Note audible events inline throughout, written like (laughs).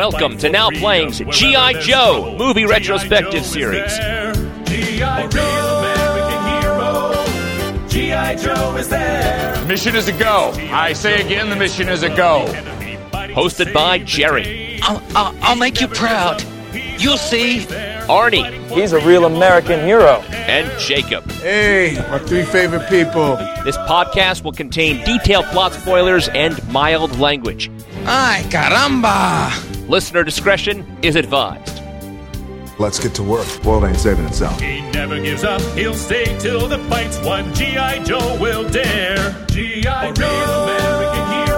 Welcome to Now Playing's G.I. Joe movie retrospective series. G.I. Joe, American hero. G.I. Joe is there. Mission is a go. I say again, the mission is a go. Hosted by Jerry, I'll, I'll, I'll make you proud. You'll see. Arnie, He's a real American hero. and Jacob. Hey, my three favorite people. This podcast will contain detailed plot spoilers and mild language. Ay, caramba! Listener discretion is advised. Let's get to work. World ain't saving itself. He never gives up. He'll stay till the fight's won. G.I. Joe will dare. G.I. Joe, American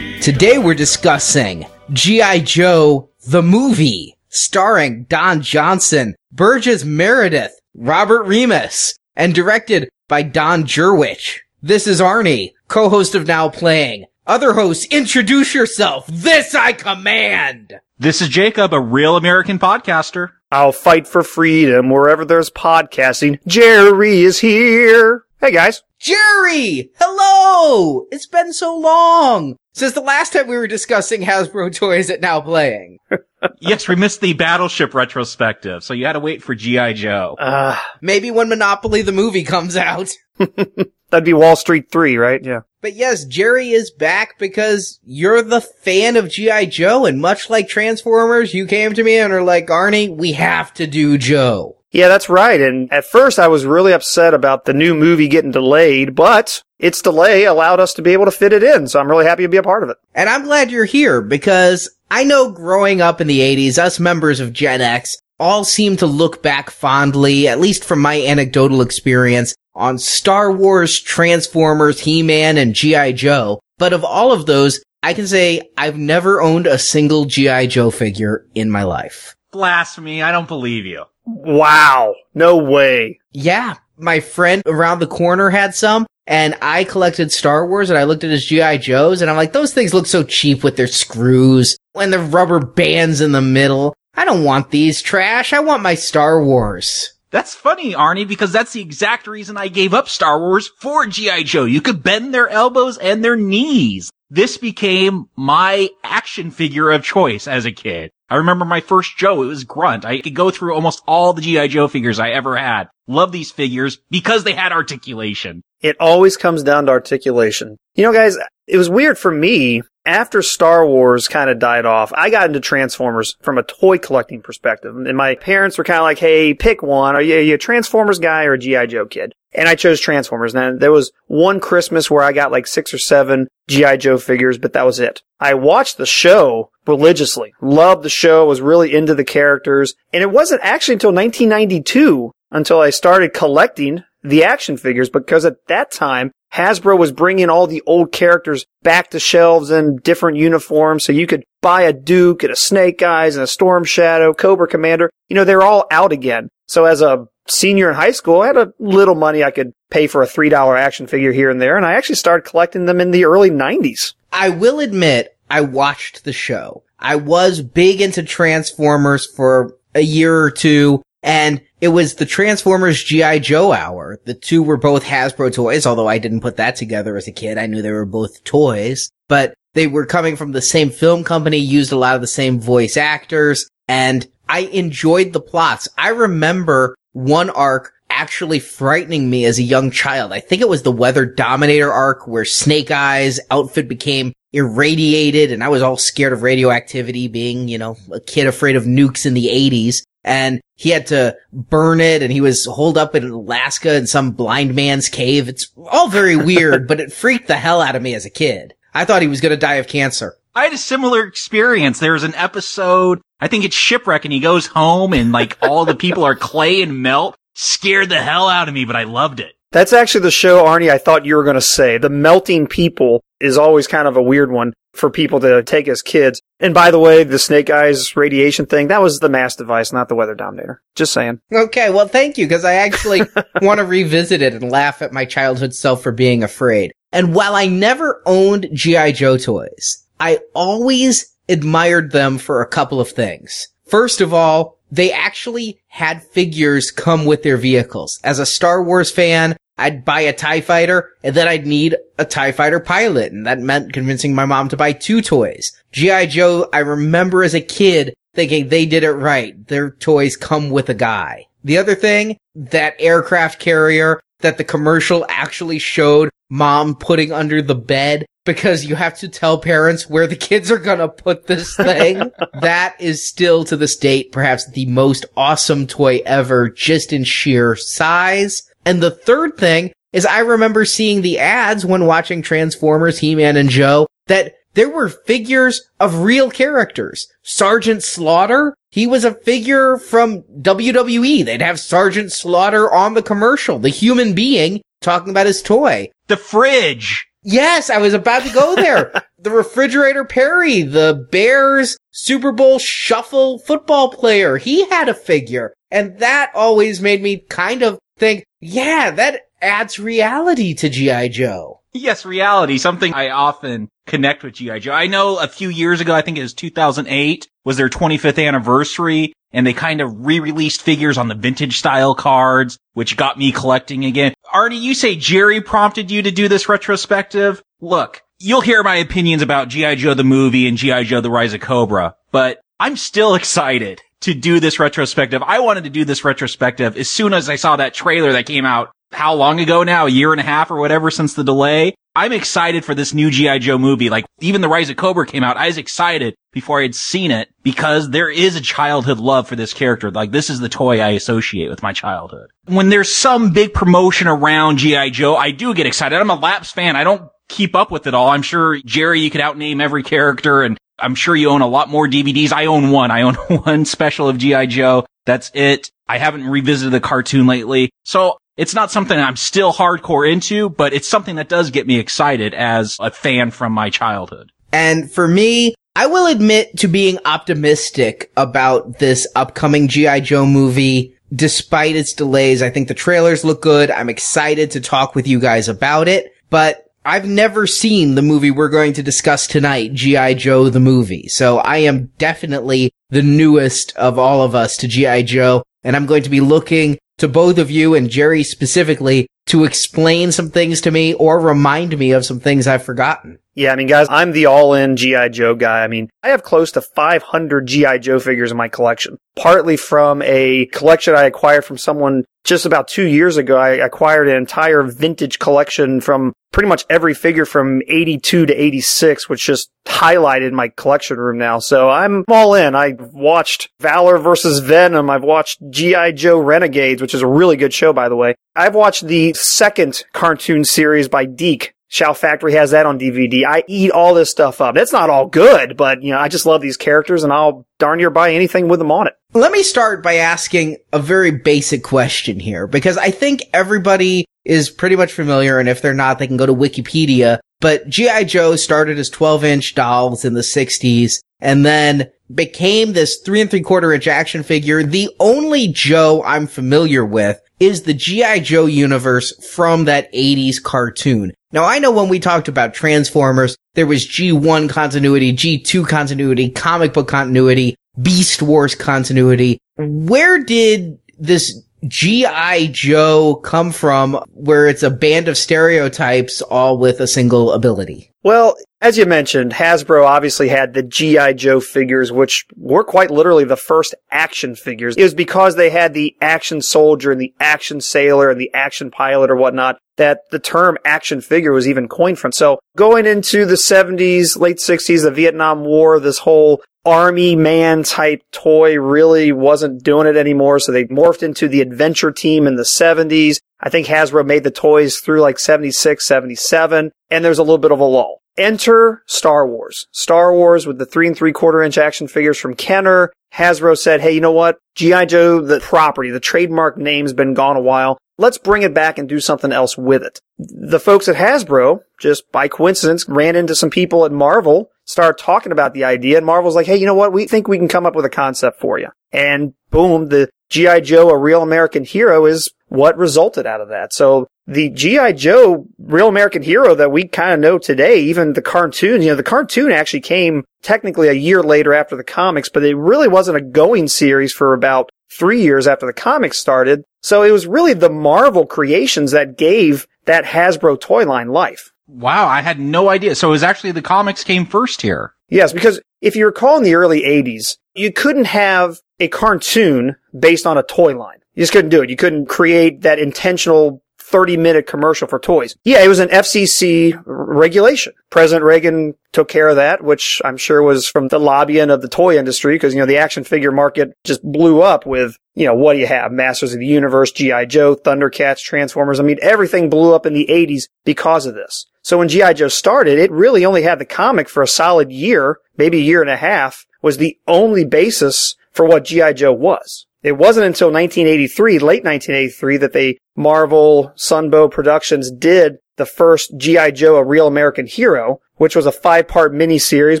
hero. Today we're discussing G.I. Joe, the movie, starring Don Johnson, Burgess Meredith, Robert Remus, and directed by Don Jurwich. This is Arnie, co-host of Now Playing. Other hosts, introduce yourself. This I command. This is Jacob, a real American podcaster. I'll fight for freedom wherever there's podcasting. Jerry is here. Hey guys. Jerry! Hello! It's been so long since the last time we were discussing Hasbro toys at Now Playing. (laughs) yes, we missed the Battleship retrospective, so you had to wait for G.I. Joe. Uh, Maybe when Monopoly the movie comes out. (laughs) that'd be Wall Street 3, right? Yeah. But yes, Jerry is back because you're the fan of G.I. Joe, and much like Transformers, you came to me and are like, Arnie, we have to do Joe. Yeah, that's right. And at first I was really upset about the new movie getting delayed, but its delay allowed us to be able to fit it in. So I'm really happy to be a part of it. And I'm glad you're here because I know growing up in the 80s, us members of Gen X all seem to look back fondly, at least from my anecdotal experience, on Star Wars, Transformers, He-Man, and G.I. Joe. But of all of those, I can say I've never owned a single G.I. Joe figure in my life. Blasphemy, I don't believe you. Wow. No way. Yeah, my friend around the corner had some, and I collected Star Wars, and I looked at his GI Joes, and I'm like, those things look so cheap with their screws and the rubber bands in the middle. I don't want these trash. I want my Star Wars. That's funny, Arnie, because that's the exact reason I gave up Star Wars for G.I. Joe. You could bend their elbows and their knees. This became my action figure of choice as a kid. I remember my first Joe, it was Grunt. I could go through almost all the G.I. Joe figures I ever had. Love these figures because they had articulation. It always comes down to articulation. You know, guys, it was weird for me. After Star Wars kind of died off, I got into Transformers from a toy collecting perspective. And my parents were kind of like, hey, pick one. Are you, are you a Transformers guy or a G.I. Joe kid? And I chose Transformers. Now, there was one Christmas where I got like six or seven G.I. Joe figures, but that was it. I watched the show religiously, loved the show, was really into the characters. And it wasn't actually until 1992 until I started collecting the action figures because at that time, Hasbro was bringing all the old characters back to shelves in different uniforms. So you could buy a Duke and a Snake Eyes and a Storm Shadow, Cobra Commander. You know, they're all out again. So as a senior in high school, I had a little money I could pay for a $3 action figure here and there. And I actually started collecting them in the early 90s. I will admit, I watched the show. I was big into Transformers for a year or two, and it was the Transformers G.I. Joe hour. The two were both Hasbro toys, although I didn't put that together as a kid. I knew they were both toys, but they were coming from the same film company, used a lot of the same voice actors, and I enjoyed the plots. I remember one arc actually frightening me as a young child. I think it was the Weather Dominator arc where Snake Eyes outfit became irradiated and I was all scared of radioactivity being, you know, a kid afraid of nukes in the 80s. And he had to burn it and he was holed up in Alaska in some blind man's cave. It's all very (laughs) weird, but it freaked the hell out of me as a kid. I thought he was going to die of cancer. I had a similar experience. There was an episode, I think it's Shipwreck, and he goes home and like all the people are clay and melt. Scared the hell out of me, but I loved it. That's actually the show, Arnie, I thought you were going to say. The melting people is always kind of a weird one for people to take as kids. And by the way, the Snake Eyes radiation thing, that was the mass device, not the Weather Dominator. Just saying. Okay, well, thank you, because I actually (laughs) want to revisit it and laugh at my childhood self for being afraid. And while I never owned G.I. Joe toys, I always admired them for a couple of things. First of all, they actually had figures come with their vehicles. As a Star Wars fan, I'd buy a TIE fighter and then I'd need a TIE fighter pilot. And that meant convincing my mom to buy two toys. G.I. Joe, I remember as a kid thinking they did it right. Their toys come with a guy. The other thing, that aircraft carrier that the commercial actually showed mom putting under the bed because you have to tell parents where the kids are gonna put this thing. (laughs) that is still to this date perhaps the most awesome toy ever just in sheer size. And the third thing is I remember seeing the ads when watching Transformers, He-Man and Joe that there were figures of real characters. Sergeant Slaughter, he was a figure from WWE. They'd have Sergeant Slaughter on the commercial, the human being talking about his toy. The fridge. Yes, I was about to go there. (laughs) the refrigerator Perry, the Bears Super Bowl shuffle football player, he had a figure. And that always made me kind of think, yeah, that adds reality to G.I. Joe. Yes, reality, something I often connect with G.I. Joe. I know a few years ago, I think it was 2008, was their 25th anniversary, and they kind of re-released figures on the vintage style cards, which got me collecting again. Arnie, you say Jerry prompted you to do this retrospective? Look, you'll hear my opinions about G.I. Joe the movie and G.I. Joe the Rise of Cobra, but I'm still (laughs) excited to do this retrospective. I wanted to do this retrospective as soon as I saw that trailer that came out how long ago now? A year and a half or whatever since the delay. I'm excited for this new G.I. Joe movie. Like, even the Rise of Cobra came out. I was excited before I had seen it because there is a childhood love for this character. Like, this is the toy I associate with my childhood. When there's some big promotion around G.I. Joe, I do get excited. I'm a Laps fan. I don't keep up with it all. I'm sure, Jerry, you could outname every character and I'm sure you own a lot more DVDs. I own one. I own (laughs) one special of G.I. Joe. That's it. I haven't revisited the cartoon lately. So it's not something I'm still hardcore into, but it's something that does get me excited as a fan from my childhood. And for me, I will admit to being optimistic about this upcoming G.I. Joe movie. Despite its delays, I think the trailers look good. I'm excited to talk with you guys about it, but I've never seen the movie we're going to discuss tonight, G.I. Joe the movie. So I am definitely the newest of all of us to G.I. Joe, and I'm going to be looking to both of you and Jerry specifically to explain some things to me or remind me of some things I've forgotten. Yeah, I mean, guys, I'm the all-in G.I. Joe guy. I mean, I have close to 500 G.I. Joe figures in my collection, partly from a collection I acquired from someone just about two years ago. I acquired an entire vintage collection from pretty much every figure from 82 to 86, which just highlighted my collection room now. So I'm all in. I watched Valor versus Venom. I've watched G.I. Joe Renegades, which is a really good show, by the way. I've watched the second cartoon series by DiC, Shout Factory has that on DVD. I eat all this stuff up. It's not all good, but you know, I just love these characters and I'll darn near buy anything with them on it. Let me start by asking a very basic question here because I think everybody is pretty much familiar and if they're not, they can go to Wikipedia. But G.I. Joe started as 12 inch dolls in the 60s and then became this three and three quarter inch action figure. The only Joe I'm familiar with is the G.I. Joe universe from that 80s cartoon. Now I know when we talked about Transformers, there was G1 continuity, G2 continuity, comic book continuity, Beast Wars continuity. Where did this G.I. Joe come from where it's a band of stereotypes all with a single ability? Well, as you mentioned, Hasbro obviously had the G.I. Joe figures, which were quite literally the first action figures. It was because they had the action soldier and the action sailor and the action pilot or whatnot that the term action figure was even coined from. So going into the 70s, late 60s, the Vietnam War, this whole army man type toy really wasn't doing it anymore. So they morphed into the adventure team in the 70s. I think Hasbro made the toys through like 76, 77, and there's a little bit of a lull. Enter Star Wars. Star Wars with the three and three quarter inch action figures from Kenner. Hasbro said, hey, you know what? G.I. Joe, the property, the trademark name's been gone a while. Let's bring it back and do something else with it. The folks at Hasbro, just by coincidence, ran into some people at Marvel, started talking about the idea, and Marvel's like, hey, you know what? We think we can come up with a concept for you. And boom, the G.I. Joe, a real American hero is what resulted out of that. So the G.I. Joe real American hero that we kind of know today, even the cartoon, you know, the cartoon actually came technically a year later after the comics, but it really wasn't a going series for about three years after the comics started. So it was really the Marvel creations that gave that Hasbro toy line life. Wow, I had no idea. So it was actually the comics came first here. Yes, because if you recall in the early 80s, you couldn't have a cartoon based on a toy line. You just couldn't do it. You couldn't create that intentional 30 minute commercial for toys. Yeah, it was an FCC regulation. President Reagan took care of that, which I'm sure was from the lobbying of the toy industry because, you know, the action figure market just blew up with, you know, what do you have? Masters of the Universe, G.I. Joe, Thundercats, Transformers. I mean, everything blew up in the 80s because of this. So when G.I. Joe started, it really only had the comic for a solid year, maybe a year and a half, was the only basis for what G.I. Joe was. It wasn't until 1983, late 1983, that they Marvel Sunbow Productions did the first G.I. Joe, a real American hero, which was a five part miniseries,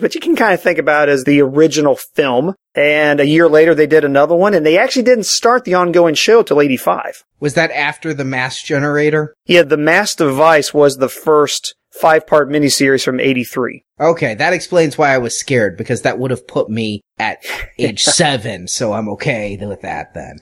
but you can kind of think about it as the original film. And a year later, they did another one, and they actually didn't start the ongoing show till 85. Was that after the mass generator? Yeah, the mass device was the first five part miniseries from 83. Okay, that explains why I was scared because that would have put me at (laughs) age seven, so I'm okay with that then.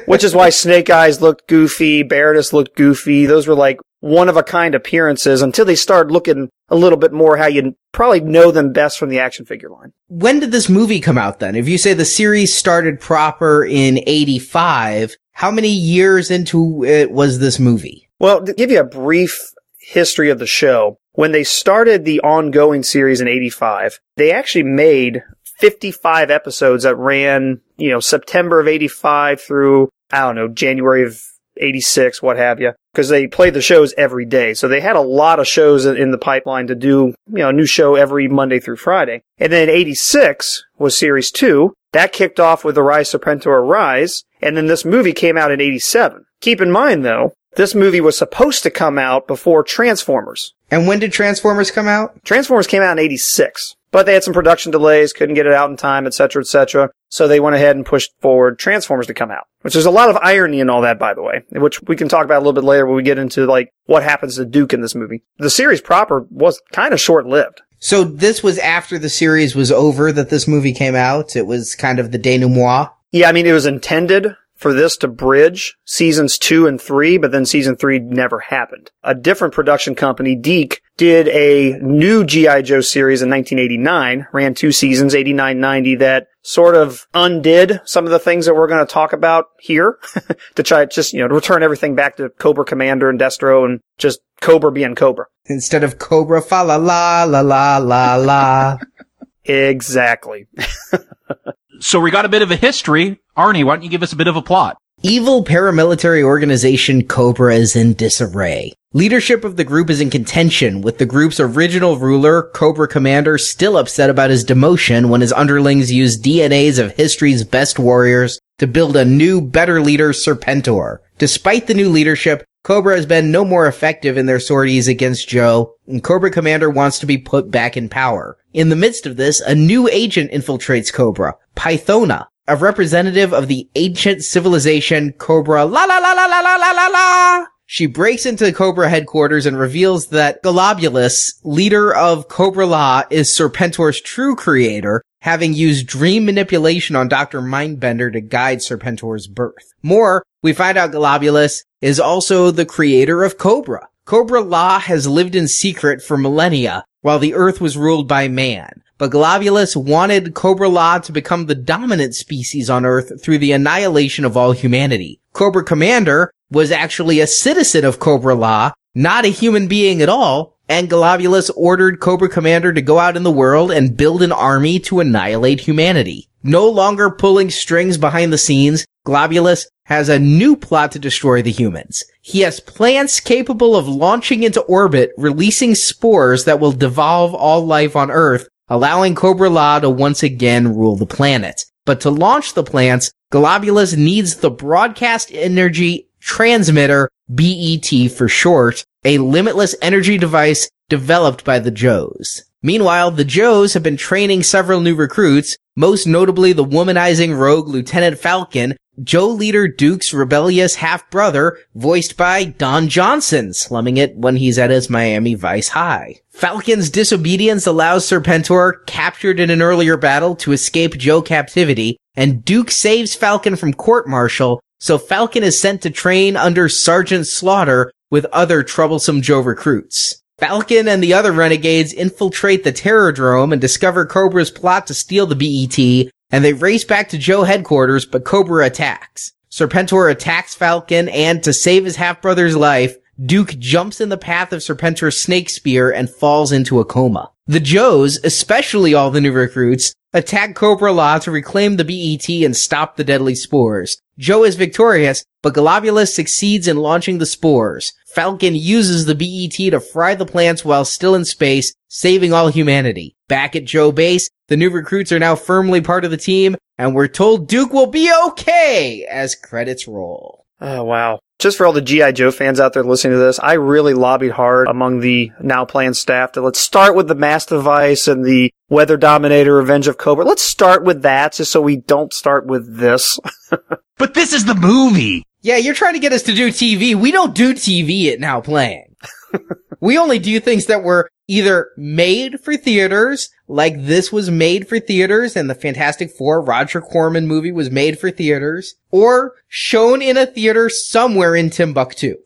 (laughs) Which is why Snake Eyes looked goofy, Baroness looked goofy. Those were like one of a kind appearances until they started looking a little bit more how you probably know them best from the action figure line. When did this movie come out then? If you say the series started proper in 85, how many years into it was this movie? Well, to give you a brief history of the show, when they started the ongoing series in 85, they actually made 55 episodes that ran, you know, September of 85 through, I don't know, January of 86, what have you, because they played the shows every day. So they had a lot of shows in the pipeline to do, you know, a new show every Monday through Friday. And then 86 was series two. That kicked off with the Rise Serpentor Rise. And then this movie came out in 87. Keep in mind though, this movie was supposed to come out before Transformers. And when did Transformers come out? Transformers came out in 86. But they had some production delays, couldn't get it out in time, etc., etc. So they went ahead and pushed forward Transformers to come out. Which there's a lot of irony in all that, by the way, which we can talk about a little bit later when we get into like what happens to Duke in this movie. The series proper was kind of short-lived. So this was after the series was over that this movie came out. It was kind of the denouement. Yeah, I mean, it was intended for this to bridge seasons two and three, but then season three never happened. A different production company, DiC, did a new G.I. Joe series in 1989, ran two seasons, 89, 90, that sort of undid some of the things that we're going to talk about here (laughs) to try just, you know, to return everything back to Cobra Commander and Destro and just Cobra being Cobra. Instead of Cobra fa la la la la la la. (laughs) exactly. (laughs) so we got a bit of a history. Arnie, why don't you give us a bit of a plot? Evil paramilitary organization Cobra is in disarray. Leadership of the group is in contention, with the group's original ruler, Cobra Commander, still upset about his demotion when his underlings use DNAs of history's best warriors to build a new, better leader, Serpentor. Despite the new leadership, Cobra has been no more effective in their sorties against Joe, and Cobra Commander wants to be put back in power. In the midst of this, a new agent infiltrates Cobra, Pythona, a representative of the ancient civilization Cobra la la la la la la la la la. She breaks into Cobra headquarters and reveals that Golobulus, leader of Cobra La, is Serpentor's true creator, having used dream manipulation on Dr. Mindbender to guide Serpentor's birth. More, we find out Golobulus is also the creator of Cobra. Cobra La has lived in secret for millennia, while the Earth was ruled by man but Golobulus wanted Cobra La to become the dominant species on Earth through the annihilation of all humanity. Cobra Commander was actually a citizen of Cobra La, not a human being at all, and Globulus ordered Cobra Commander to go out in the world and build an army to annihilate humanity. No longer pulling strings behind the scenes, Globulus has a new plot to destroy the humans. He has plants capable of launching into orbit, releasing spores that will devolve all life on Earth, allowing Cobra La to once again rule the planet. But to launch the plants, Globulus needs the Broadcast Energy Transmitter, BET for short, a limitless energy device developed by the Joes. Meanwhile, the Joes have been training several new recruits, most notably the womanizing rogue Lieutenant Falcon, Joe Leader Duke's rebellious half-brother, voiced by Don Johnson, slumming it when he's at his Miami Vice High. Falcon's disobedience allows Serpentor, captured in an earlier battle, to escape Joe captivity, and Duke saves Falcon from court-martial, so Falcon is sent to train under Sergeant Slaughter with other troublesome Joe recruits. Falcon and the other renegades infiltrate the Terrordrome and discover Cobra's plot to steal the BET, and they race back to Joe headquarters, but Cobra attacks. Serpentor attacks Falcon, and to save his half-brother's life, Duke jumps in the path of Serpentor's snake spear and falls into a coma. The Joes, especially all the new recruits, attack Cobra La to reclaim the BET and stop the deadly spores. Joe is victorious, but Globulus succeeds in launching the spores. Falcon uses the BET to fry the plants while still in space, saving all humanity. Back at Joe base, the new recruits are now firmly part of the team, and we're told Duke will be okay as credits roll. Oh, wow. Just for all the G.I. Joe fans out there listening to this, I really lobbied hard among the now playing staff to let's start with the Mass Device and the Weather Dominator Revenge of Cobra. Let's start with that just so we don't start with this. (laughs) but this is the movie. Yeah, you're trying to get us to do TV. We don't do TV at Now Playing. (laughs) we only do things that were either made for theaters, like this was made for theaters and the Fantastic Four Roger Corman movie was made for theaters, or shown in a theater somewhere in Timbuktu.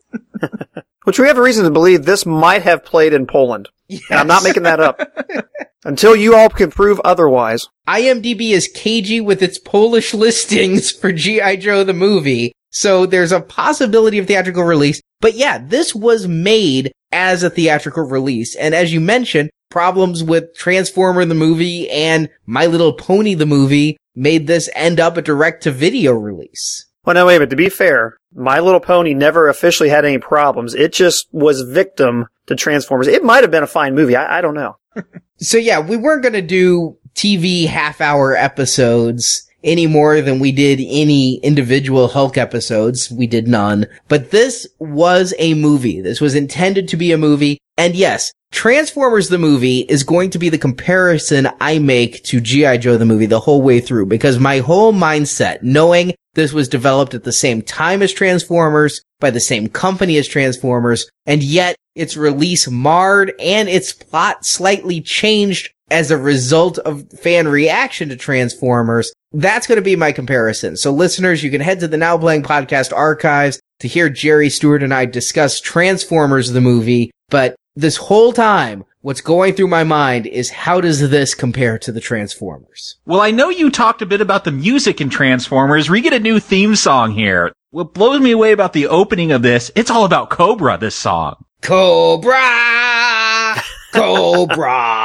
(laughs) Which we have a reason to believe this might have played in Poland. Yes. And I'm not making that up. (laughs) Until you all can prove otherwise. IMDb is cagey with its Polish (laughs) listings for G.I. Joe the movie, so there's a possibility of theatrical release. But yeah, this was made as a theatrical release. And as you mentioned, problems with Transformer the movie and My Little Pony the movie made this end up a direct to video release. Well, no, wait, but to be fair, My Little Pony never officially had any problems. It just was victim to Transformers. It might have been a fine movie. I, I don't know. (laughs) so yeah, we weren't going to do TV half hour episodes any more than we did any individual Hulk episodes. We did none. But this was a movie. This was intended to be a movie. And yes, Transformers the movie is going to be the comparison I make to G.I. Joe the movie the whole way through because my whole mindset, knowing this was developed at the same time as Transformers, by the same company as Transformers, and yet its release marred and its plot slightly changed as a result of fan reaction to Transformers, that's going to be my comparison. So listeners, you can head to the Now Playing Podcast archives to hear Jerry Stewart and I discuss Transformers the movie. But this whole time, what's going through my mind is how does this compare to the Transformers? Well, I know you talked a bit about the music in Transformers. We get a new theme song here. What blows me away about the opening of this, it's all about Cobra, this song. Cobra! Cobra!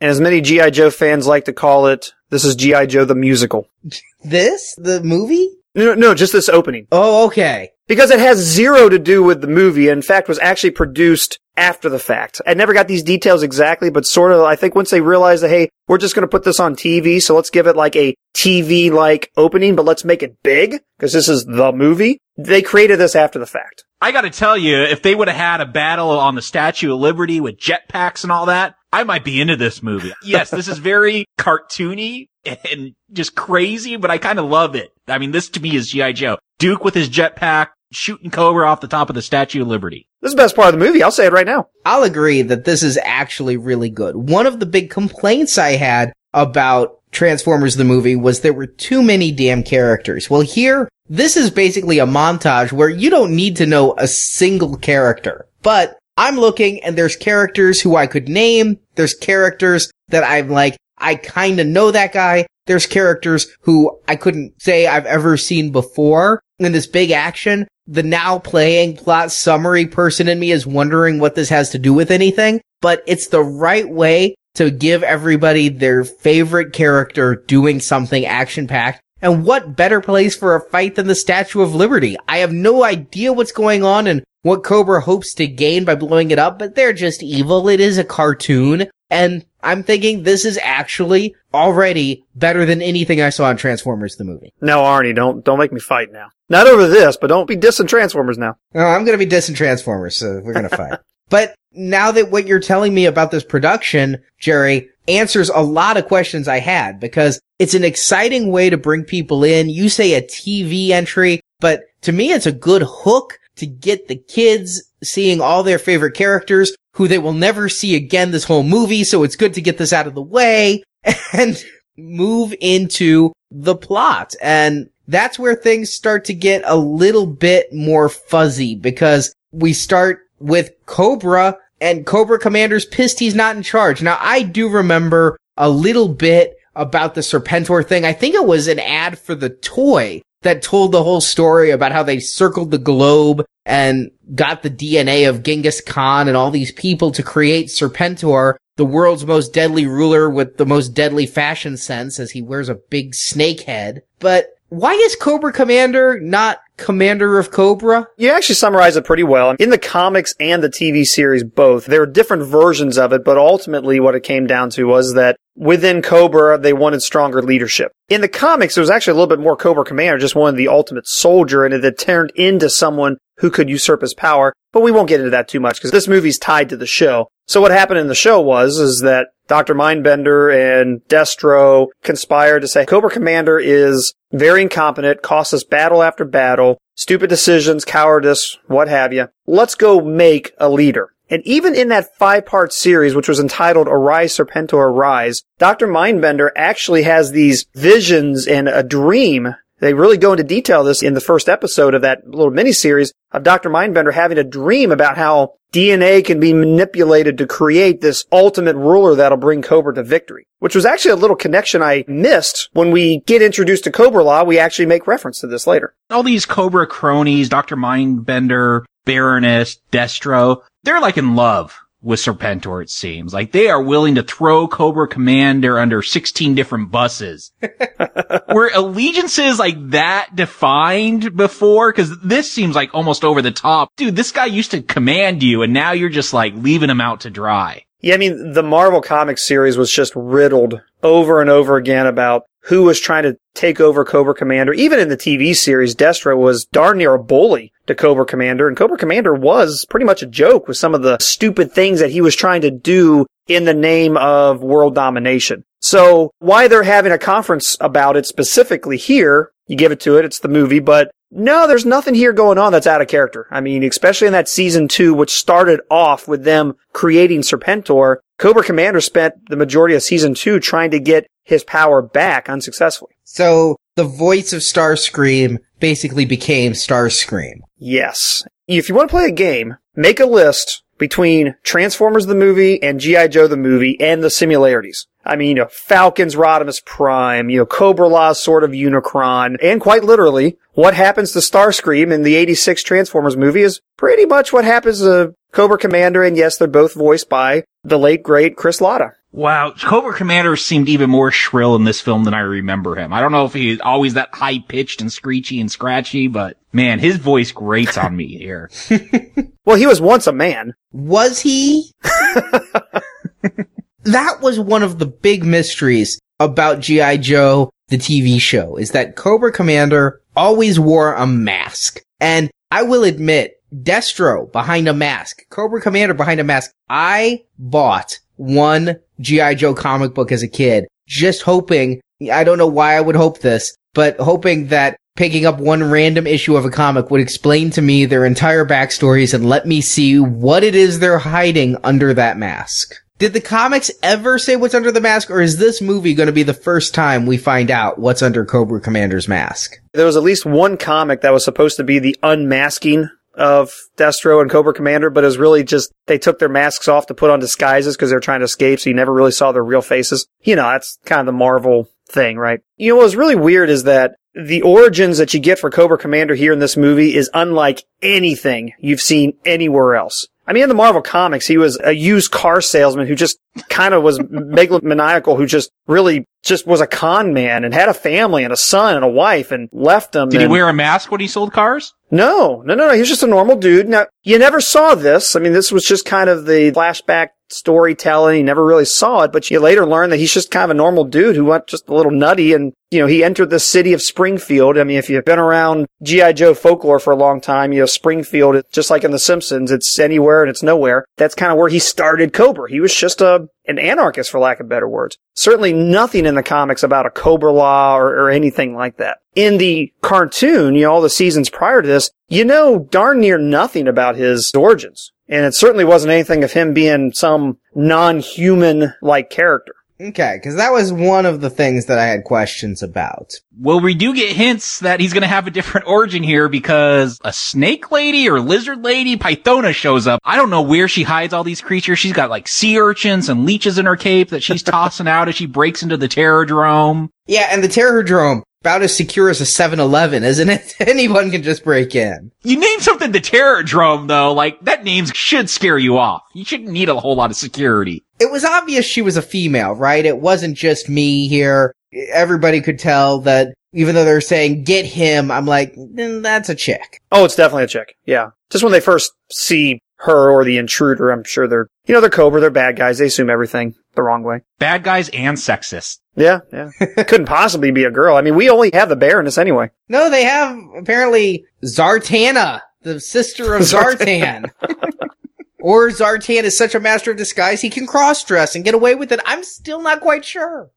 And as many G.I. Joe fans like to call it, this is G.I. Joe the musical. This? The movie? No, no, just this opening. Oh, okay. Because it has zero to do with the movie. In fact, was actually produced after the fact. I never got these details exactly, but sort of, I think once they realized that, hey, we're just going to put this on TV, so let's give it like a TV-like opening, but let's make it big, because this is the movie. They created this after the fact. I gotta tell you, if they would have had a battle on the Statue of Liberty with jetpacks and all that, I might be into this movie. Yes, this is very (laughs) cartoony and just crazy, but I kind of love it. I mean, this to me is G.I. Joe. Duke with his jetpack, shooting Cobra off the top of the Statue of Liberty. This is the best part of the movie. I'll say it right now. I'll agree that this is actually really good. One of the big complaints I had about Transformers the movie was there were too many damn characters. Well, here, this is basically a montage where you don't need to know a single character, but I'm looking and there's characters who I could name. There's characters that I'm like, I kinda know that guy. There's characters who I couldn't say I've ever seen before in this big action. The now playing plot summary person in me is wondering what this has to do with anything, but it's the right way to give everybody their favorite character doing something action packed. And what better place for a fight than the Statue of Liberty? I have no idea what's going on and what Cobra hopes to gain by blowing it up, but they're just evil. It is a cartoon. And I'm thinking this is actually already better than anything I saw in Transformers the movie. No, Arnie, don't don't make me fight now. Not over this, but don't be dissing Transformers now. No, I'm gonna be dissing Transformers, so we're gonna fight. (laughs) but now that what you're telling me about this production, Jerry, answers a lot of questions I had because it's an exciting way to bring people in. You say a TV entry, but to me, it's a good hook to get the kids seeing all their favorite characters who they will never see again this whole movie. So it's good to get this out of the way (laughs) and move into the plot. And that's where things start to get a little bit more fuzzy because we start with Cobra and Cobra Commander's pissed he's not in charge. Now I do remember a little bit about the Serpentor thing. I think it was an ad for the toy that told the whole story about how they circled the globe and got the DNA of Genghis Khan and all these people to create Serpentor, the world's most deadly ruler with the most deadly fashion sense as he wears a big snake head. But why is Cobra Commander not Commander of Cobra? You actually summarize it pretty well. In the comics and the TV series both, there are different versions of it, but ultimately what it came down to was that within Cobra, they wanted stronger leadership. In the comics, it was actually a little bit more Cobra Commander, just wanted the ultimate soldier, and it had turned into someone who could usurp his power. But we won't get into that too much because this movie's tied to the show. So what happened in the show was, is that Dr. Mindbender and Destro conspired to say Cobra Commander is very incompetent, costs us battle after battle, stupid decisions, cowardice, what have you. Let's go make a leader. And even in that five part series, which was entitled Arise Serpentor Arise, Dr. Mindbender actually has these visions and a dream. They really go into detail this in the first episode of that little miniseries of Dr. Mindbender having a dream about how DNA can be manipulated to create this ultimate ruler that'll bring Cobra to victory, which was actually a little connection I missed when we get introduced to Cobra La. We actually make reference to this later. All these Cobra cronies, Dr. Mindbender, Baroness, Destro, they're like in love with Serpentor, it seems. Like they are willing to throw Cobra Commander under 16 different buses. (laughs) Were allegiances like that defined before? Cause this seems like almost over the top. Dude, this guy used to command you and now you're just like leaving him out to dry. Yeah, I mean, the Marvel Comics series was just riddled over and over again about who was trying to take over Cobra Commander. Even in the TV series, Destro was darn near a bully to Cobra Commander, and Cobra Commander was pretty much a joke with some of the stupid things that he was trying to do in the name of world domination. So why they're having a conference about it specifically here, you give it to it, it's the movie, but no, there's nothing here going on that's out of character. I mean, especially in that season two, which started off with them creating Serpentor, Cobra Commander spent the majority of season two trying to get his power back unsuccessfully. So the voice of Starscream basically became Starscream. Yes. If you want to play a game, make a list between Transformers the movie and G.I. Joe the movie and the similarities. I mean, you know, Falcon's Rodimus Prime, you know, Cobra La's sort of Unicron, and quite literally, what happens to Starscream in the 86 Transformers movie is pretty much what happens to Cobra Commander, and yes, they're both voiced by the late great Chris Latta. Wow, Cobra Commander seemed even more shrill in this film than I remember him. I don't know if he's always that high pitched and screechy and scratchy, but man, his voice grates on me here. (laughs) well, he was once a man. Was he? (laughs) that was one of the big mysteries about G.I. Joe, the TV show, is that Cobra Commander always wore a mask. And I will admit, Destro behind a mask, Cobra Commander behind a mask. I bought one G.I. Joe comic book as a kid, just hoping, I don't know why I would hope this, but hoping that picking up one random issue of a comic would explain to me their entire backstories and let me see what it is they're hiding under that mask. Did the comics ever say what's under the mask, or is this movie going to be the first time we find out what's under Cobra Commander's mask? There was at least one comic that was supposed to be the unmasking of Destro and Cobra Commander, but it was really just they took their masks off to put on disguises because they're trying to escape, so you never really saw their real faces. You know, that's kind of the Marvel thing, right? You know, what was really weird is that the origins that you get for Cobra Commander here in this movie is unlike anything you've seen anywhere else. I mean, in the Marvel comics, he was a used car salesman who just kind of was (laughs) megalomaniacal, who just really just was a con man and had a family and a son and a wife and left them. Did and... he wear a mask when he sold cars? No, no, no, no. He was just a normal dude. Now, you never saw this. I mean, this was just kind of the flashback storytelling. He never really saw it, but you later learn that he's just kind of a normal dude who went just a little nutty and you know, he entered the city of Springfield. I mean, if you've been around G.I. Joe folklore for a long time, you know, Springfield, just like in The Simpsons, it's anywhere and it's nowhere. That's kind of where he started Cobra. He was just a, an anarchist, for lack of better words. Certainly nothing in the comics about a Cobra La or, or anything like that. In the cartoon, you know, all the seasons prior to this, you know darn near nothing about his origins. And it certainly wasn't anything of him being some non-human like character. Okay, because that was one of the things that I had questions about. Well, we do get hints that he's going to have a different (laughs) origin here because a snake lady or lizard lady, Pythona, shows up. I don't know where she hides all these creatures. She's got like sea urchins and leeches in her cape that she's (laughs) tossing out as she breaks into the Terrordrome. Yeah, and the Terrordrome, about as secure as a 7-Eleven, isn't it? (laughs) Anyone can just break in. You name something the Terrordrome though, like that name should scare you off. You shouldn't need a whole lot of security. It was obvious she was a female, right? It wasn't just me here. Everybody could tell that even though they're saying get him, I'm like, then that's a chick. Oh, it's definitely a chick. Yeah. Just when they first see her or the intruder, I'm sure they're, you know, they're Cobra, they're bad guys. They assume everything the wrong way. Bad guys and sexist. Yeah, yeah. (laughs) Couldn't possibly be a girl. I mean, we only have the Baroness anyway. No, they have apparently Zartana, the sister of (laughs) Zartan. (laughs) or Zartan is such a master of disguise he can cross dress and get away with it. I'm still not quite sure.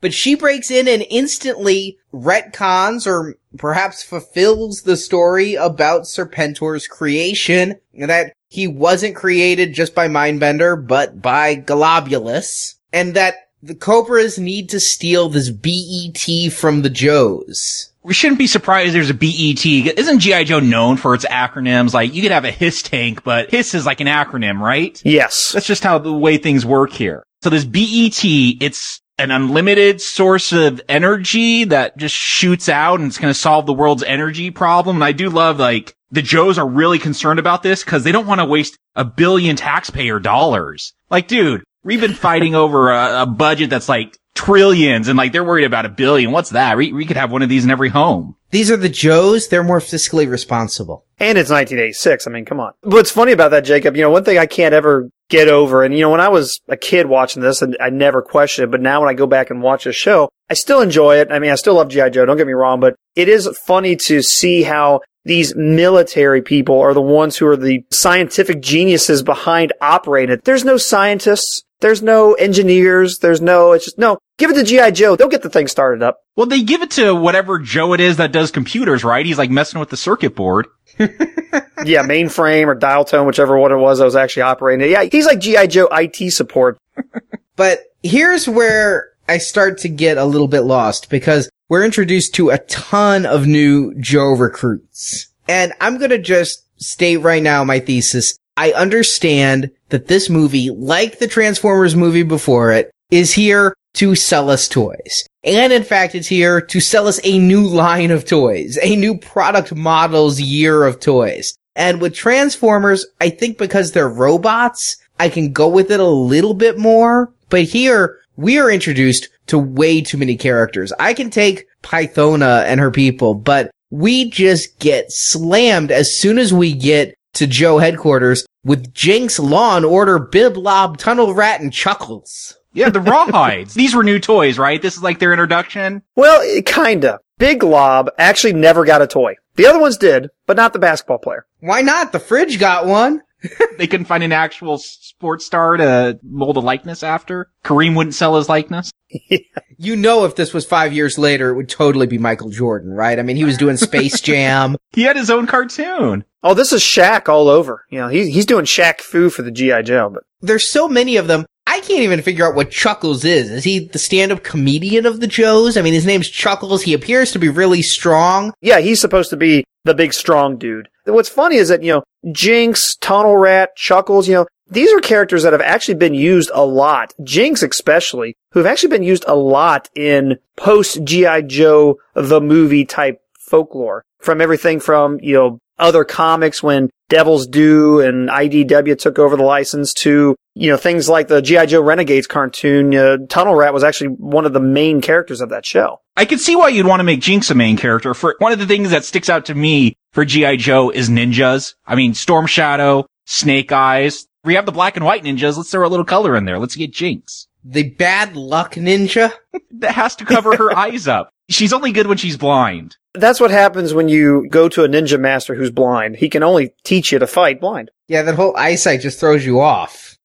but she breaks in and instantly retcons or perhaps fulfills the story about Serpentor's creation that he wasn't created just by Mindbender, but by Globulus and that the Cobras need to steal this BET from the Joes. We shouldn't be surprised there's a BET. Isn't G.I. Joe known for its acronyms? Like, you could have a HISS tank, but HISS is like an acronym, right? Yes. That's just how the way things work here. So this BET, it's an unlimited source of energy that just shoots out and it's going to solve the world's energy problem. And I do love like the Joes are really concerned about this because they don't want to waste a billion taxpayer dollars. Like, dude, we've been fighting over a, a, budget that's like trillions and like they're worried about a billion. What's that? We, we could have one of these in every home. These are the Joes. They're more fiscally responsible. And it's 1986. I mean, come on. What's funny about that, Jacob, you know, one thing I can't ever get over, and you know, when I was a kid watching this, and I never questioned it, but now when I go back and watch the show, I still enjoy it. I mean, I still love G.I. Joe, don't get me wrong, but it is funny to see how these military people are the ones who are the scientific geniuses behind operating it. There's no scientists. There's no engineers. There's no, it's just, no, give it to G.I. Joe. They'll get the thing started up. Well, they give it to whatever Joe it is that does computers, right? He's like messing with the circuit board. (laughs) yeah, mainframe or dial tone, whichever one it was that was actually operating it. Yeah, he's like G.I. Joe IT support. (laughs) but here's where I start to get a little bit lost because we're introduced to a ton of new Joe recruits. And I'm going to just state right now my thesis. I understand that this movie, like the Transformers movie before it, is here to sell us toys. And in fact, it's here to sell us a new line of toys, a new product models year of toys. And with Transformers, I think because they're robots, I can go with it a little bit more. But here, we are introduced to way too many characters. I can take Pythona and her people, but we just get slammed as soon as we get to Joe headquarters with Jinx, Law and Order, Big Lob, Tunnel Rat, and Chuckles. Yeah, the Rawhides. These were new toys, right? This is like their introduction? Well, kinda. Big Lob actually never got a toy. The other ones did, but not the basketball player. Why not? The fridge got one. (laughs) they couldn't find an actual sports star to mold a likeness after. Kareem wouldn't sell his likeness. (laughs) You know, if this was five years later, it would totally be Michael Jordan, right? I mean, he was doing Space (laughs) Jam. he had his own cartoon. Oh, this is Shaq all over. You know, he's he's doing Shaq Fu for the GI Joe. But there's so many of them. I can't even figure out what Chuckles is. Is he the stand-up comedian of the Joes? I mean, his name's Chuckles. He appears to be really strong. Yeah, he's supposed to be the big strong dude. What's funny is that, you know, Jinx, Tunnel Rat, Chuckles, you know, these are characters that have actually been used a lot. Jinx especially, who have actually been used a lot in post G.I. Joe, the movie type folklore. From everything from, you know, other comics when Devil's Due and IDW took over the license to, you know, things like the G.I. Joe Renegades cartoon. Uh, Tunnel Rat was actually one of the main characters of that show. I could see why you'd want to make Jinx a main character. For one of the things that sticks out to me for G.I. Joe is ninjas. I mean, Storm Shadow, Snake Eyes, We have the black and white ninjas. Let's throw a little color in there. Let's get Jinx. The bad luck ninja? (laughs) That has to cover her (laughs) eyes up. She's only good when she's blind. That's what happens when you go to a ninja master who's blind. He can only teach you to fight blind. (laughs) Yeah, that whole eyesight just throws you off.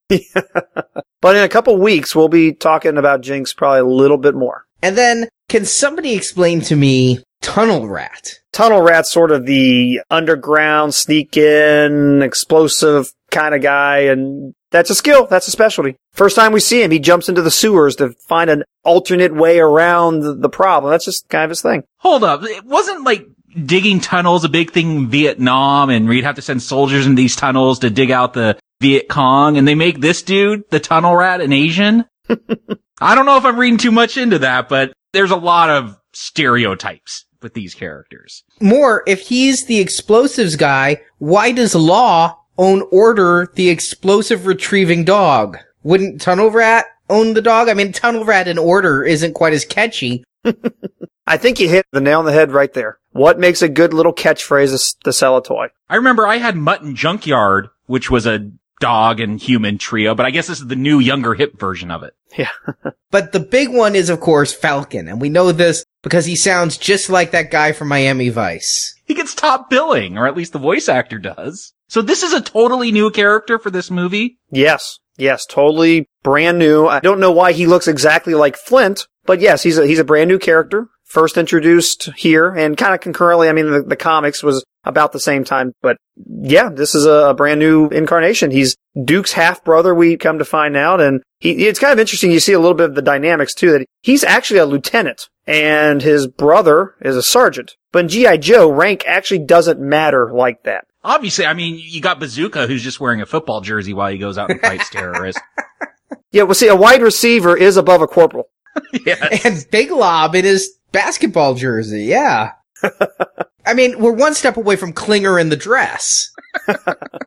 But in a couple weeks, we'll be talking about Jinx probably a little bit more. And then, can somebody explain to me Tunnel Rat? Tunnel Rat's sort of the underground, sneak in, explosive kind of guy, and that's a skill. That's a specialty. First time we see him, he jumps into the sewers to find an alternate way around the- the problem. That's just kind of his thing. Hold up. It wasn't like digging tunnels a big thing in Vietnam and we'd have to send soldiers in these tunnels to dig out the Viet Cong and they make this dude, the tunnel rat, an Asian? (laughs) I don't know if I'm reading too much into that, but there's a lot of stereotypes with these characters. More, if he's the explosives guy, why does Law own Order, the explosive retrieving dog? Wouldn't Tunnel Rat own the dog? I mean, Tunnel Rat and Order isn't quite as catchy. (laughs) I think you hit the nail on the head right there. What makes a good little catchphrase is to sell a toy? I remember I had Mutt and Junkyard, which was a dog and human trio, but I guess this is the new younger hip version of it. Yeah. (laughs) But the big one is, of course, Falcon, and we know this because he sounds just like that guy from Miami Vice. He gets top billing, or at least the voice actor does. So this is a totally new character for this movie. Yes. Yes. Totally brand new. I don't know why he looks exactly like Flint, but yes, he's a, he's a brand new character. First introduced here and kind of concurrently. I mean, the, the comics was about the same time, but yeah, this is a, a brand new incarnation. He's Duke's half brother. We come to find out, and he, it's kind of interesting. You see a little bit of the dynamics too. That he's actually a lieutenant, and his brother is a sergeant. But in GI Joe, rank actually doesn't matter like that. Obviously, I mean, you got Bazooka who's just wearing a football jersey while he goes out and fights (laughs) terrorists. Yeah, well, see, a wide receiver is above a corporal. (laughs) yes. And Big Lob in his basketball jersey, yeah. (laughs) I mean, we're one step away from Klinger in the dress.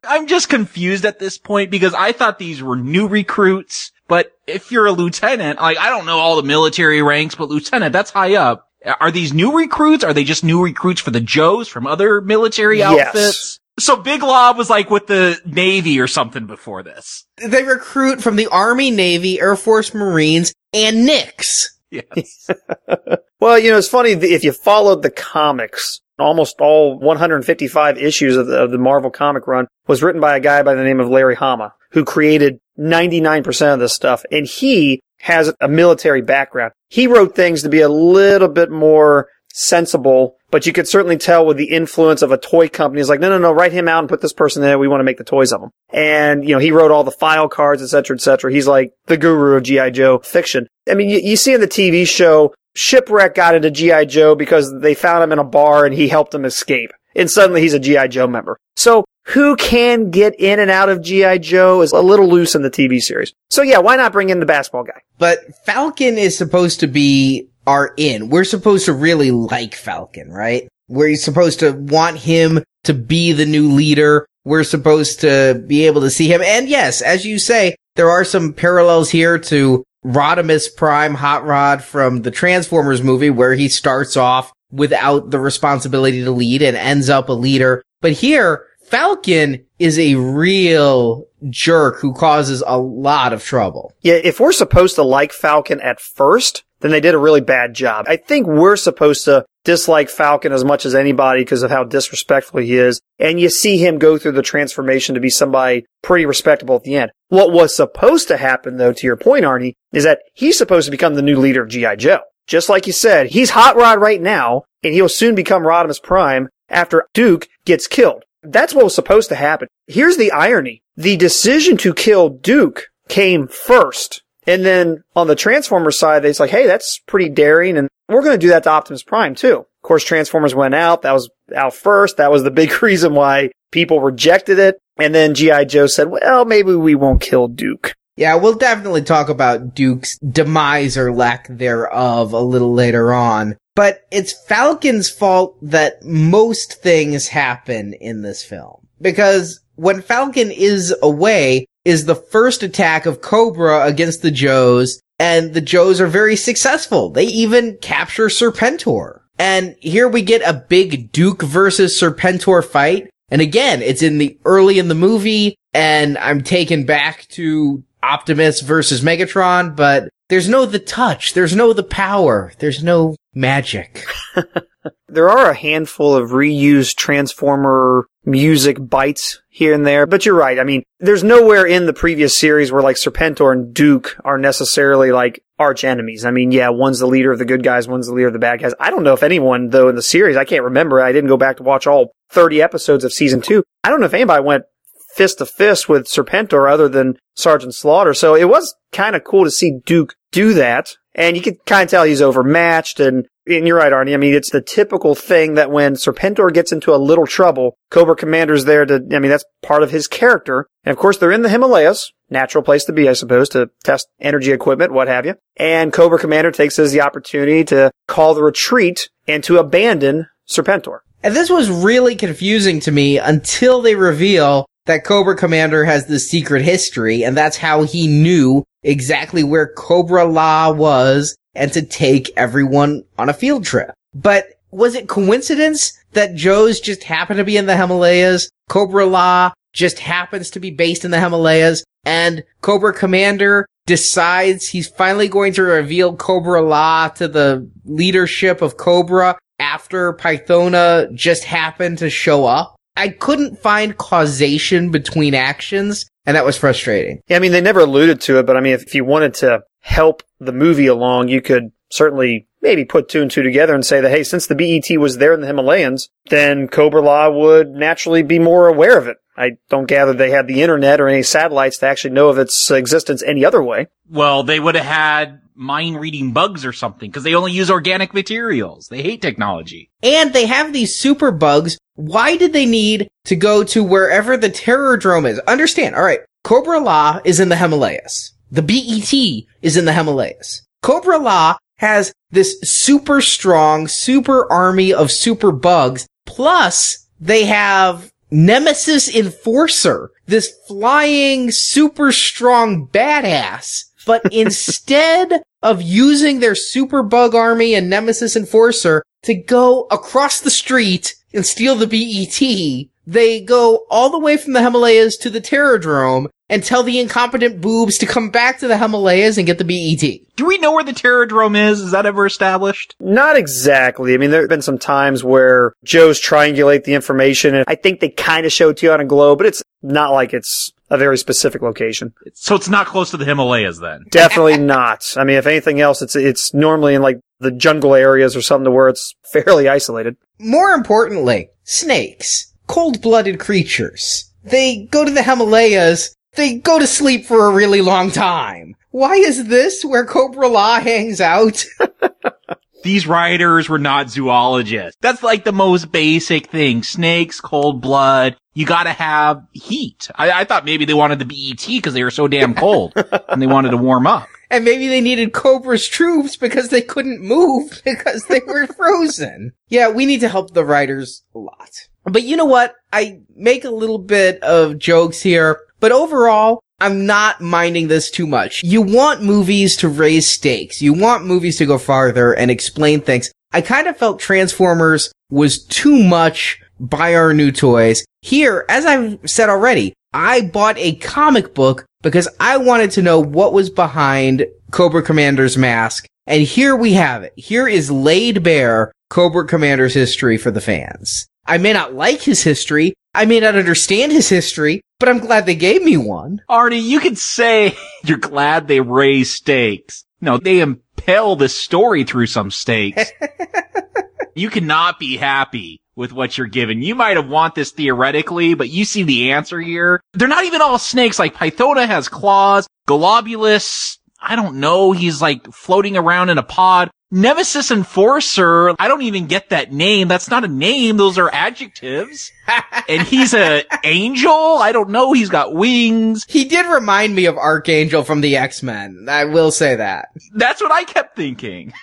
I'm just confused at this point because I thought these were new recruits, but if you're a lieutenant, like, I don't know all the military ranks, but lieutenant, that's high up. Are these new recruits? Are they just new recruits for the Joes from other military Yes. outfits? So Big Lob was like with the Navy or something before this. They recruit from the Army, Navy, Air Force, Marines, and Knicks. Yes. (laughs) Well, you know, it's funny if you followed the comics. Almost all 155 issues of the, of the Marvel comic run was written by a guy by the name of Larry Hama, who created 99% of this stuff. And he has a military background. He wrote things to be a little bit more sensible, but you could certainly tell with the influence of a toy company. He's like, no, no, no, write him out and put this person in. there. We want to make the toys of him. And, you know, he wrote all the file cards, et cetera, et cetera. He's like the guru of G.I. Joe fiction. I mean, you, you see in the TV show, Shipwreck got into G.I. Joe because they found him in a bar and he helped him escape. And suddenly he's a G.I. Joe member. So who can get in and out of G.I. Joe is a little loose in the TV series. So yeah, why not bring in the basketball guy? But Falcon is supposed to be our in. We're supposed to really like Falcon, right? We're supposed to want him to be the new leader. We're supposed to be able to see him. And yes, as you say, there are some parallels here to Rodimus Prime Hot Rod from the Transformers movie where he starts off without the responsibility to lead and ends up a leader. But here, Falcon is a real jerk who causes a lot of trouble. Yeah, if we're supposed to like Falcon at first, then they did a really bad job. I think we're supposed to dislike Falcon as much as anybody because of how disrespectful he is. And you see him go through the transformation to be somebody pretty respectable at the end. What was supposed to happen though, to your point, Arnie, is that he's supposed to become the new leader of G.I. Joe. Just like you said, he's Hot Rod right now, and he'll soon become Rodimus Prime after Duke gets killed. That's what was supposed to happen. Here's the irony. The decision to kill Duke came first. And then on the Transformers side, it's like, hey, that's pretty daring, and we're going to do that to Optimus Prime too. Of course, Transformers went out. That was out first. That was the big (laughs) reason why people rejected it. And then G.I. Joe said, well, maybe we won't kill Duke. Yeah, we'll definitely talk about Duke's demise or lack thereof a little later on. But it's Falcon's fault that most things happen in this film. Because when Falcon is away is the first attack of Cobra against the Joes, and the Joes are very successful. They even capture Serpentor. And here we get a big Duke versus Serpentor fight. And again, it's in the early in the movie. and I'm taken back to Optimus versus Megatron, but there's no the touch, there's no the power, there's no magic. (laughs) There are a handful of reused Transformer music bites here and there, but you're right. I mean, there's nowhere in the previous series where like Serpentor and Duke are necessarily like arch enemies. I mean, yeah, one's the leader of the good guys, one's the leader of the bad guys. I don't know if anyone though in the series, I can't remember. I didn't go back to watch all 30 episodes of season two. I don't know if anybody went fist to fist with Serpentor other than Sergeant Slaughter. So it was kind of cool to see Duke do that. And you could kind of tell he's overmatched and and you're right, Arnie. I mean, it's the typical thing that when Serpentor gets into a little trouble, Cobra Commander's there to, I mean, that's part of his character. And of course, they're in the Himalayas. Natural place to be, I suppose, to test energy equipment, what have you. And Cobra Commander takes as the opportunity to call the retreat and to abandon Serpentor. And this was really confusing to me until they reveal that Cobra Commander has this secret history, and that's how he knew exactly where Cobra La was and to take everyone on a field trip. But was it coincidence that Joe's just happened to be in the Himalayas? Cobra La just happens to be based in the Himalayas and Cobra Commander decides he's finally going to reveal Cobra La to the leadership of Cobra after Pythona just happened to show up. I couldn't find causation between actions and that was frustrating. Yeah, I mean, they never alluded to it, but I mean, if, if you wanted to help the movie along, you could certainly maybe put two and two together and say that, hey, since the BET was there in the Himalayas, then Cobra La would naturally be more aware of it. I don't gather they had the internet or any satellites to actually know of its existence any other way. Well, they would have had mind reading bugs or something because they only use organic materials. They hate technology. And they have these super bugs. Why did they need to go to wherever the Terrordrome is? Understand. All right. Cobra La is in the Himalayas. The BET is in the Himalayas. Cobra La has this super strong, super army of super bugs. Plus they have Nemesis Enforcer, this flying, super strong badass. But (laughs) instead of using their super bug army and Nemesis Enforcer to go across the street and steal the BET, they go all the way from the Himalayas to the Terrordrome and tell the incompetent boobs to come back to the Himalayas and get the BET. Do we know where the Terrordrome is? Is that ever established? Not exactly. I mean, there have been some times where Joe's triangulate the information, and I think they kind of show it to you on a globe, but it's not like it's a very specific location. So it's not close to the Himalayas then? (laughs) Definitely not. I mean, if anything else, it's it's normally in like the jungle areas or something to where it's fairly isolated. More importantly, snakes. Cold-blooded creatures. They go to the Himalayas they go to sleep for a really long time. Why is this where Cobra La hangs out? (laughs) These writers were not zoologists. That's like the most basic thing. Snakes, cold blood. You gotta have heat. I, I thought maybe they wanted the BET because they were so damn cold (laughs) and they wanted to warm up. And maybe they needed Cobra's troops because they couldn't move (laughs) because they were frozen. Yeah, we need to help the writers a lot. But you know what? I make a little bit of jokes here but overall, I'm not minding this too much. You want movies to raise stakes. You want movies to go farther and explain things. I kind of felt Transformers was too much buy our new toys. Here, as I've said already, I bought a comic book because I wanted to know what was behind Cobra Commander's mask. And here we have it. Here is laid bare Cobra Commander's history for the fans. I may not like his history. I may not understand his history, but I'm glad they gave me one. Arnie, you could say (laughs) you're glad they raised stakes. No, they impel the story through some stakes. (laughs) you cannot be happy with what you're given. You might have want this theoretically, but you see the answer here. They're not even all snakes. Like Pythona has claws. Globulus, I don't know. He's like floating around in a pod. Nemesis Enforcer, I don't even get that name. That's not a name. Those are adjectives. (laughs) and he's a angel. I don't know. He's got wings. He did remind me of Archangel from the X-Men. I will say that. That's what I kept thinking.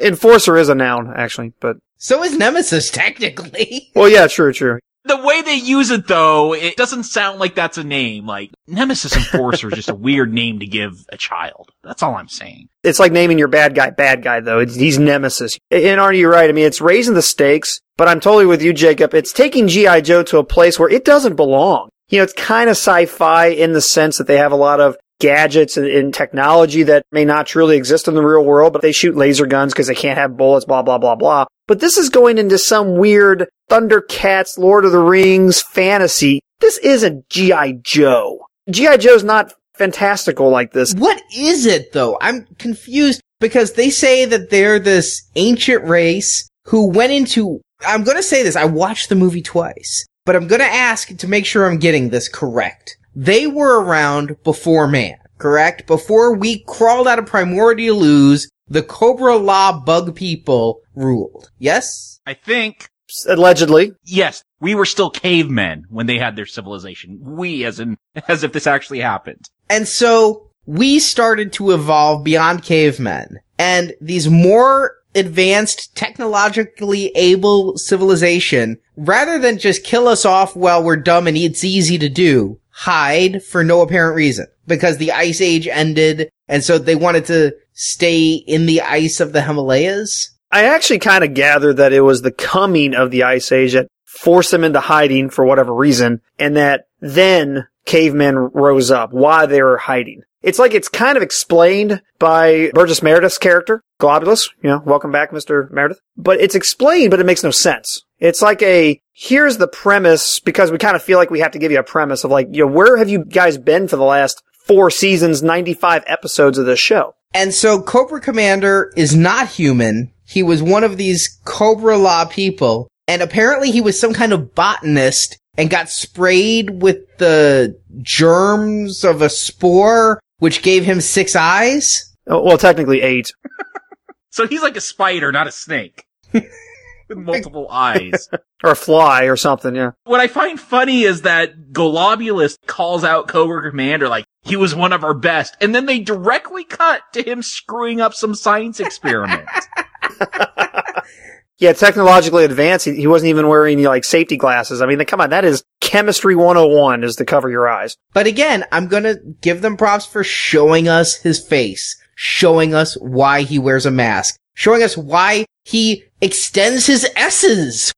Enforcer is a noun, actually, but. So is Nemesis, (laughs) technically. well, yeah, true, true. The way they use it though, it doesn't sound like that's a name. Like Nemesis Enforcer is just a weird name to give a child. That's all I'm saying. It's like naming your bad guy bad guy though. It's, he's Nemesis. And aren't you right? I mean, it's raising the stakes, but I'm totally with you, Jacob. It's taking G.I. Joe to a place where it doesn't belong. You know, it's kind of sci-fi in the sense that they have a lot of gadgets and, and technology that may not truly exist in the real world, but they shoot laser guns because they can't have bullets, blah, blah, blah, blah. But this is going into some weird Thundercats, Lord of the Rings fantasy. This isn't G.I. Joe. G.I. Joe's not fantastical like this. What is it though? I'm confused because they say that they're this ancient race who went into, I'm gonna say this, I watched the movie twice, but I'm gonna ask to make sure I'm getting this correct. They were around before man, correct? Before we crawled out of primordial ooze, the Cobra La bug people ruled. Yes? I think, Allegedly. yes, we were still cavemen when they had their civilization. We, as in, (laughs) as if this actually happened. And so we started to evolve beyond cavemen and these more advanced technologically able civilization, rather than just kill us off while we're dumb and it's easy to do, hide for no apparent reason because the ice age ended. And so they wanted to stay in the ice of the Himalayas. I actually kind of gathered that it was the coming of the Ice Age that forced them into hiding for whatever reason, and that then cavemen rose up, why they were hiding. It's like it's kind of explained by Burgess Meredith's character, Globulus. You know, welcome back, Mr. Meredith. But it's explained, but it makes no sense. It's like a, here's the premise, because we kind of feel like we have to give you a premise of like, you know, where have you guys been for the last four seasons, 95 episodes of this show? And so Cobra Commander is not human. He was one of these Cobra La people. And apparently he was some kind of botanist and got sprayed with the germs of a spore, which gave him six eyes. Oh, Well, technically eight. (laughs) So he's like a spider, not a snake. (laughs) With multiple eyes. Or a fly or something, yeah. What I find funny is that Globulus calls out Cobra Commander like he was one of our best, and then they directly cut to him screwing up some science experiment. (laughs) Yeah, technologically advanced. He, he wasn't even wearing like safety glasses. I mean, come on, that is chemistry 101 is to cover your eyes. But again, I'm gonna give them props for showing us his face, showing us why he wears a mask, showing us why he extends his S's.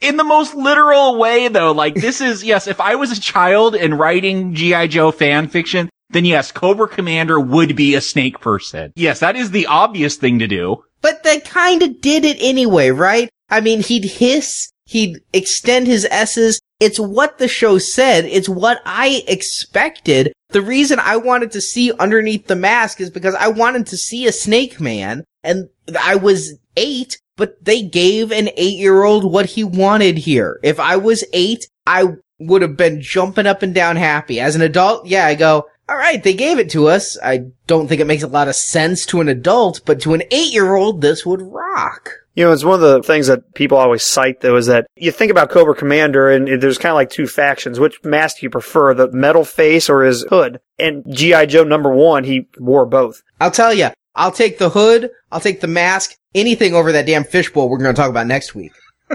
In the most literal way though, like this is, yes, if I was a child and writing G.I. Joe fan fiction, then yes, Cobra Commander would be a snake person. Yes, that is the obvious thing to do. But they kinda did it anyway, right? I mean, he'd hiss, he'd extend his S's. It's what the show said. It's what I expected. The reason I wanted to see underneath the mask is because I wanted to see a snake man and I was eight, but they gave an eight year old what he wanted here. If I was eight, I would have been jumping up and down happy. As an adult, yeah, I go, all right, they gave it to us. I don't think it makes a lot of sense to an adult, but to an eight year old, this would rock. You know, it's one of the things that people always cite though is that you think about Cobra Commander and there's kind of like two factions. Which mask do you prefer, the metal face or his hood? And G.I. Joe number one, he wore both. I'll tell you, I'll take the hood, I'll take the mask, anything over that damn fishbowl we're going to talk about next week. (laughs)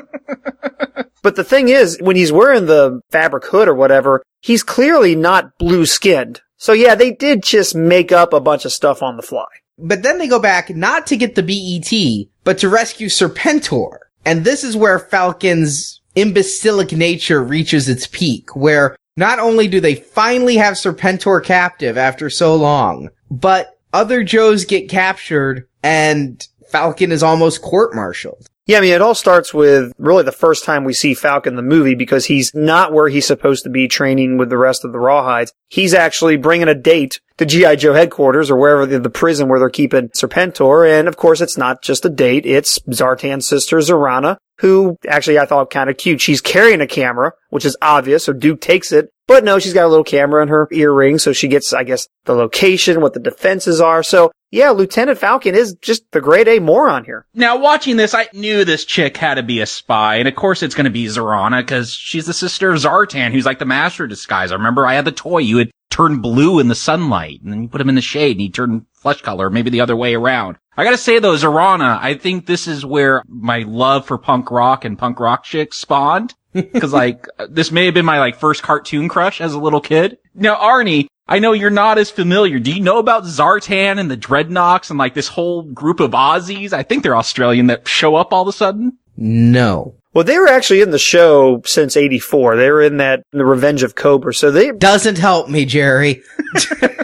But the thing is, when he's wearing the fabric hood or whatever, he's clearly not blue skinned. So yeah, they did just make up a bunch of stuff on the fly. But then they go back not to get the BET, but to rescue Serpentor. And this is where Falcon's imbecilic nature reaches its peak, where not only do they finally have Serpentor captive after so long, but other Joes get captured and Falcon is almost court-martialed. Yeah, I mean, it all starts with really the first time we see Falcon the movie because he's not where he's supposed to be training with the rest of the Rawhides. He's actually bringing a date to G.I. Joe headquarters or wherever the, the prison where they're keeping Serpentor. And of course, it's not just a date. It's Zartan's sister, Zarana, who actually I thought kind of cute. She's carrying a camera, which is obvious. So Duke takes it. But no, she's got a little camera in her earring. So she gets, I guess, the location, what the defenses are. So yeah, Lieutenant Falcon is just the grade A moron here. Now, watching this, I knew this chick had to be a spy, and of course it's to be Zarana because she's the sister of Zartan, who's like the master of disguise. I remember I had the toy; you would turn blue in the sunlight, and then you put him in the shade, and he'd turn flesh color, maybe the other way around. I gotta say though, Zarana, I think this is where my love for punk rock and punk rock chicks spawned. (laughs) Cause like, this may have been my like first cartoon crush as a little kid. Now, Arnie, I know you're not as familiar. Do you know about Zartan and the Dreadnoks and like this whole group of Aussies? I think they're Australian that show up all of a sudden. No. Well, they were actually in the show since 84. They were in that, in the Revenge of Cobra. So they, Doesn't help me, Jerry. (laughs)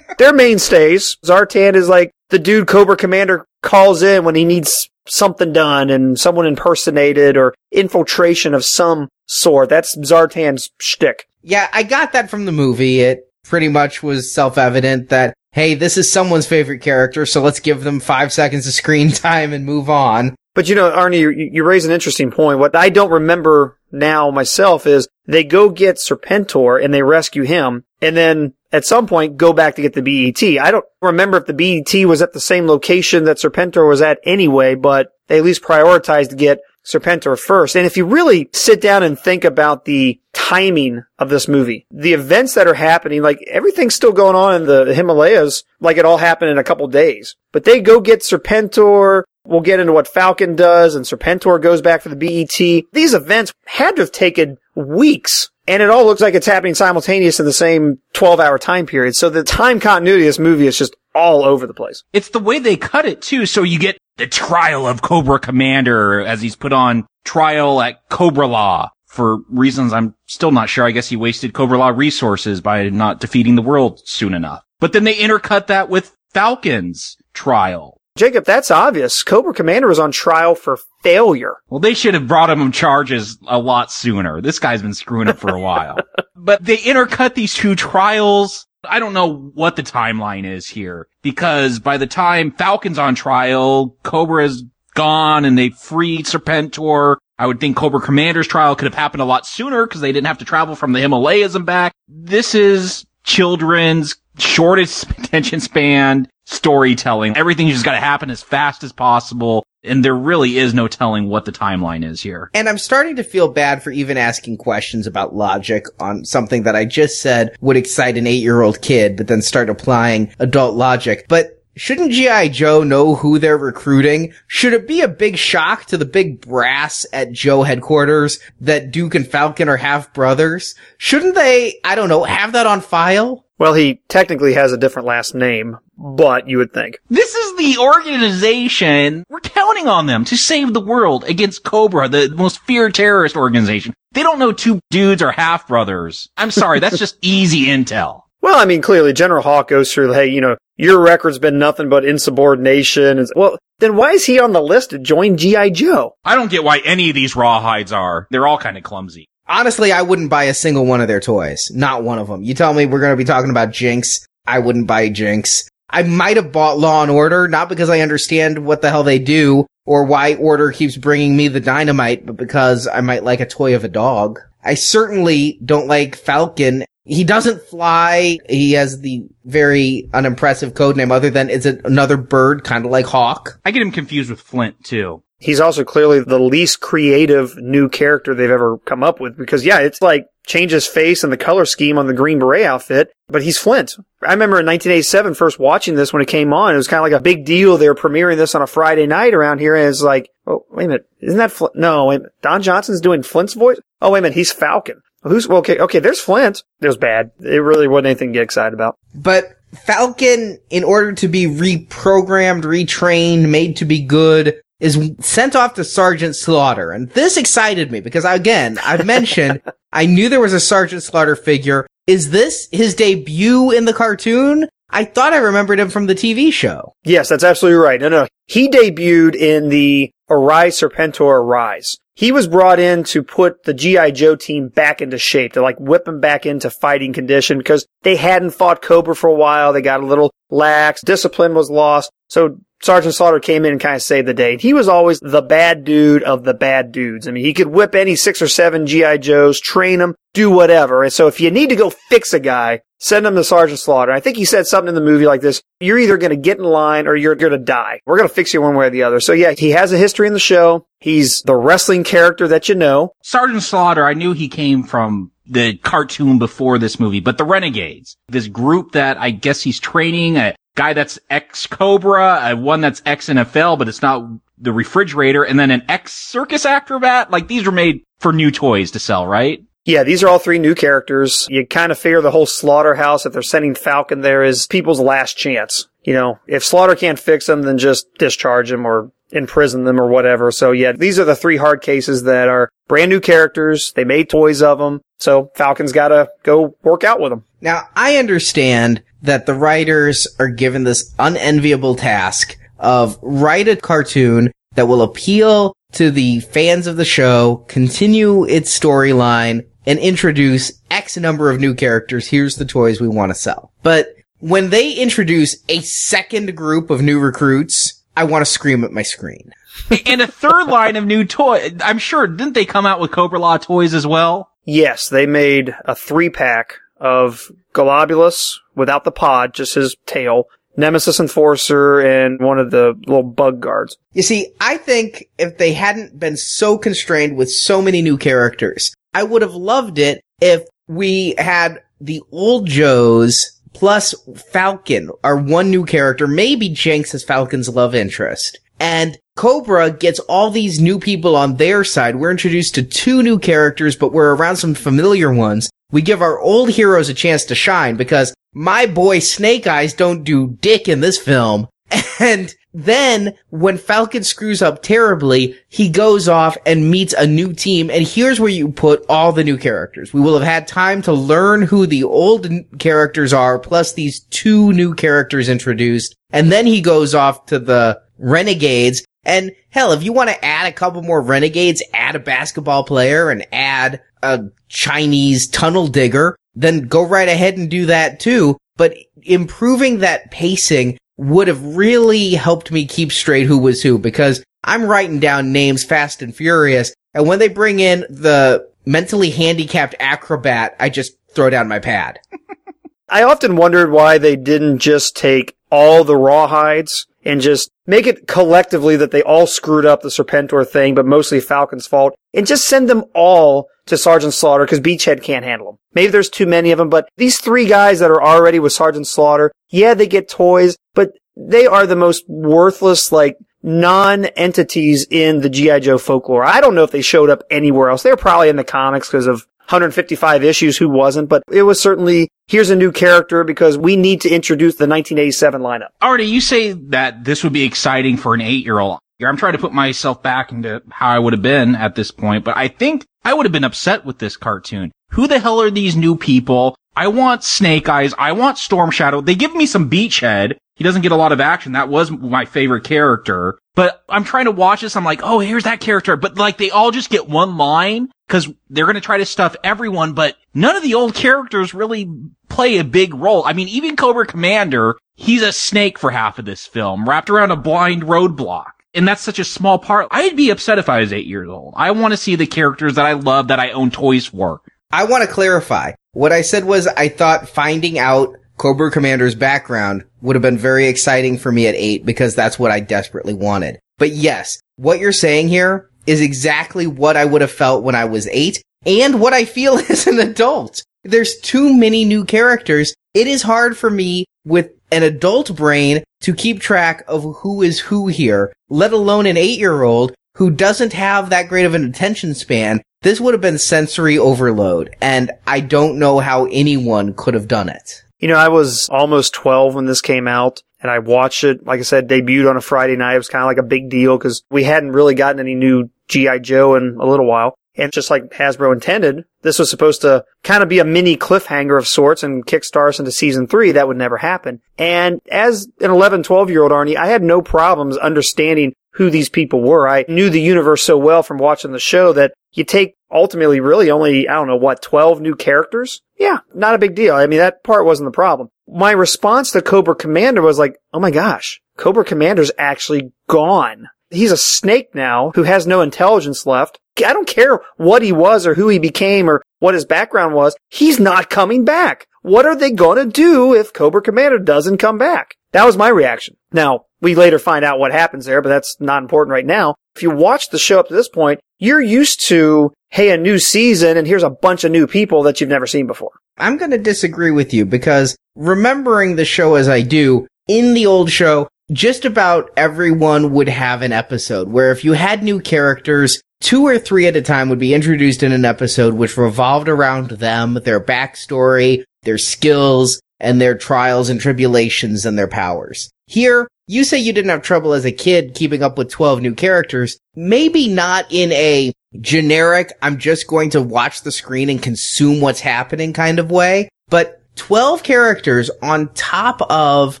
they're mainstays. Zartan is like the dude Cobra Commander calls in when he needs something done and someone impersonated or infiltration of some sort. That's Zartan's shtick. Yeah, I got that from the movie. It pretty much was self-evident that, hey, this is someone's favorite character, so let's give them five seconds of screen (laughs) time and move on. But you know, Arnie, you, you raise an interesting point. What I don't remember now myself is they go get Serpentor and they rescue him and then at some point go back to get the BET. I don't remember if the BET was at the same location that Serpentor was at anyway, but they at least prioritized to get Serpentor first. And if you really sit down and think about the timing of this movie, the events that are happening, like everything's still going on in the Himalayas, like it all happened in a couple days. But they go get Serpentor. We'll get into what Falcon does and Serpentor goes back for the BET. These events had to have taken weeks. And it all looks like it's happening simultaneous in the same 12 hour time period. So the time continuity of this movie is just all over the place. It's the way they cut it too. So you get the trial of Cobra Commander as he's put on trial at Cobra La for reasons I'm still not sure. I guess he wasted Cobra La resources by not defeating the world soon enough. But then they intercut that with Falcon's trial. Jacob, that's obvious. Cobra Commander was on trial for failure. Well, they should have brought him on charges a lot sooner. This guy's been screwing up for a while. (laughs) but they intercut these two trials. I don't know what the timeline is here because by the time Falcon's on trial, Cobra is gone and they freed Serpentor. I would think Cobra Commander's trial could have happened a lot sooner because they didn't have to travel from the Himalayas and back. This is children's shortest (laughs) attention span storytelling. Everything's just got to happen as fast as possible. And there really is no telling what the timeline is here. And I'm starting to feel bad for even asking questions about logic on something that I just said would excite an eight year old kid, but then start applying adult logic. But Shouldn't G.I. Joe know who they're recruiting? Should it be a big shock to the big brass at Joe headquarters that Duke and Falcon are half brothers? Shouldn't they, I don't know, have that on file? Well, he technically has a different last name, but you would think. This is the organization. We're counting on them to save the world against Cobra, the most feared terrorist organization. They don't know two dudes are half brothers. I'm sorry, that's just (laughs) easy intel. Well, I mean, clearly General Hawk goes through, hey, you know, your record's been nothing but insubordination. And, well, then why is he on the list to join G.I. Joe? I don't get why any of these rawhides are. They're all kind of clumsy. Honestly, I wouldn't buy a single one of their toys. Not one of them. You tell me we're going to be talking about Jinx. I wouldn't buy Jinx. I might have bought Law and Order, not because I understand what the hell they do or why Order keeps bringing me the dynamite, but because I might like a toy of a dog. I certainly don't like Falcon he doesn't fly. He has the very unimpressive code name other than it's another bird, kind of like Hawk. I get him confused with Flint too. He's also clearly the least creative new character they've ever come up with because yeah, it's like change his face and the color scheme on the Green Beret outfit, but he's Flint. I remember in 1987 first watching this when it came on. It was kind of like a big deal. They were premiering this on a Friday night around here and it's like, oh, wait a minute. Isn't that Flint? No, wait Don Johnson's doing Flint's voice? Oh, wait a minute. He's Falcon. Who's well, okay? Okay, there's Flint. It was bad. It really wasn't anything to get excited about. But Falcon, in order to be reprogrammed, retrained, made to be good, is sent off to Sergeant Slaughter. And this excited me because again, I've mentioned (laughs) I knew there was a Sergeant Slaughter figure. Is this his debut in the cartoon? I thought I remembered him from the TV show. Yes, that's absolutely right. No, no. He debuted in the Arise Serpentor Arise. He was brought in to put the G.I. Joe team back into shape, to like whip them back into fighting condition because they hadn't fought Cobra for a while. They got a little lax. Discipline was lost. So Sergeant Slaughter came in and kind of saved the day. He was always the bad dude of the bad dudes. I mean, he could whip any six or seven G.I. Joes, train them, do whatever. And so if you need to go fix a guy, send him to Sergeant Slaughter. I think he said something in the movie like this. You're either going to get in line or you're going to die. We're going to fix you one way or the other. So yeah, he has a history in the show. He's the wrestling character that you know. Sergeant Slaughter, I knew he came from the cartoon before this movie, but the Renegades, this group that I guess he's training, guy that's ex Cobra, uh, one that's ex NFL, but it's not the refrigerator, and then an ex circus acrobat. Like these were made for new toys to sell, right? Yeah, these are all three new characters. You kind of figure the whole slaughterhouse, if they're sending Falcon there, is people's last chance. You know, if Slaughter can't fix them, then just discharge them or imprison them or whatever. So yeah, these are the three hard cases that are brand new characters. They made toys of them. So Falcon's got to go work out with them. Now, I understand that the writers are given this unenviable task of write a cartoon that will appeal to the fans of the show, continue its storyline, and introduce X number of new characters. Here's the toys we want to sell. But when they introduce a second group of new recruits, I want to scream at my screen. (laughs) and a third line of new toys. I'm sure, didn't they come out with Cobra-La toys as well? Yes, they made a three pack of Globulus without the pod, just his tail, Nemesis Enforcer, and one of the little bug guards. You see, I think if they hadn't been so constrained with so many new characters, I would have loved it if we had the old Joes plus Falcon, our one new character, maybe Jinx as Falcon's love interest. And Cobra gets all these new people on their side. We're introduced to two new characters, but we're around some familiar ones. We give our old heroes a chance to shine because my boy Snake Eyes don't do dick in this film. (laughs) And then when Falcon screws up terribly, he goes off and meets a new team. And here's where you put all the new characters. We will have had time to learn who the old characters are, plus these two new characters introduced. And then he goes off to the Renegades. And hell, if you want to add a couple more Renegades, add a basketball player and add a Chinese tunnel digger, then go right ahead and do that too. But improving that pacing would have really helped me keep straight who was who because I'm writing down names fast and furious. And when they bring in the mentally handicapped acrobat, I just throw down my pad. (laughs) I often wondered why they didn't just take all the rawhides and just make it collectively that they all screwed up the Serpentor thing, but mostly Falcon's fault, and just send them all to Sergeant Slaughter because Beachhead can't handle them. Maybe there's too many of them, but these three guys that are already with Sergeant Slaughter, yeah, they get toys, but they are the most worthless, like, non-entities in the G.I. Joe folklore. I don't know if they showed up anywhere else. They're probably in the comics because of 155 issues, who wasn't, but it was certainly, here's a new character because we need to introduce the 1987 lineup. Artie, you say that this would be exciting for an eight-year-old. I'm trying to put myself back into how I would have been at this point, but I think I would have been upset with this cartoon. Who the hell are these new people? I want Snake Eyes. I want Storm Shadow. They give me some Beachhead. He doesn't get a lot of action. That was my favorite character. But I'm trying to watch this. I'm like, oh, here's that character. But like, they all just get one line because they're going to try to stuff everyone. But none of the old characters really play a big role. I mean, even Cobra Commander, he's a snake for half of this film, wrapped around a blind roadblock. And that's such a small part. I'd be upset if I was eight years old. I want to see the characters that I love that I own toys for. I want to clarify. What I said was I thought finding out Cobra Commander's background would have been very exciting for me at eight because that's what I desperately wanted. But yes, what you're saying here is exactly what I would have felt when I was eight and what I feel (laughs) as an adult. There's too many new characters. It is hard for me with an adult brain to keep track of who is who here, let alone an eight year old who doesn't have that great of an attention span. This would have been sensory overload, and I don't know how anyone could have done it. You know, I was almost 12 when this came out and I watched it. Like I said, debuted on a Friday night. It was kind of like a big deal because we hadn't really gotten any new G.I. Joe in a little while. And just like Hasbro intended, this was supposed to kind of be a mini cliffhanger of sorts and kickstart us into season three. That would never happen. And as an 11, 12 year old Arnie, I had no problems understanding who these people were. I knew the universe so well from watching the show that you take ultimately really only, I don't know, what, 12 new characters? Yeah, not a big deal. I mean, that part wasn't the problem. My response to Cobra Commander was like, oh my gosh, Cobra Commander's actually gone. He's a snake now who has no intelligence left. I don't care what he was or who he became or what his background was. He's not coming back. What are they going to do if Cobra Commander doesn't come back? That was my reaction. Now, we later find out what happens there, but that's not important right now. If you watch the show up to this point, you're used to, hey, a new season and here's a bunch of new people that you've never seen before. I'm going to disagree with you because remembering the show as I do, in the old show, just about everyone would have an episode where if you had new characters, two or three at a time would be introduced in an episode which revolved around them, their backstory, their skills, and their trials and tribulations and their powers. Here, you say you didn't have trouble as a kid keeping up with 12 new characters. Maybe not in a generic, I'm just going to watch the screen and consume what's happening kind of way, but 12 characters on top of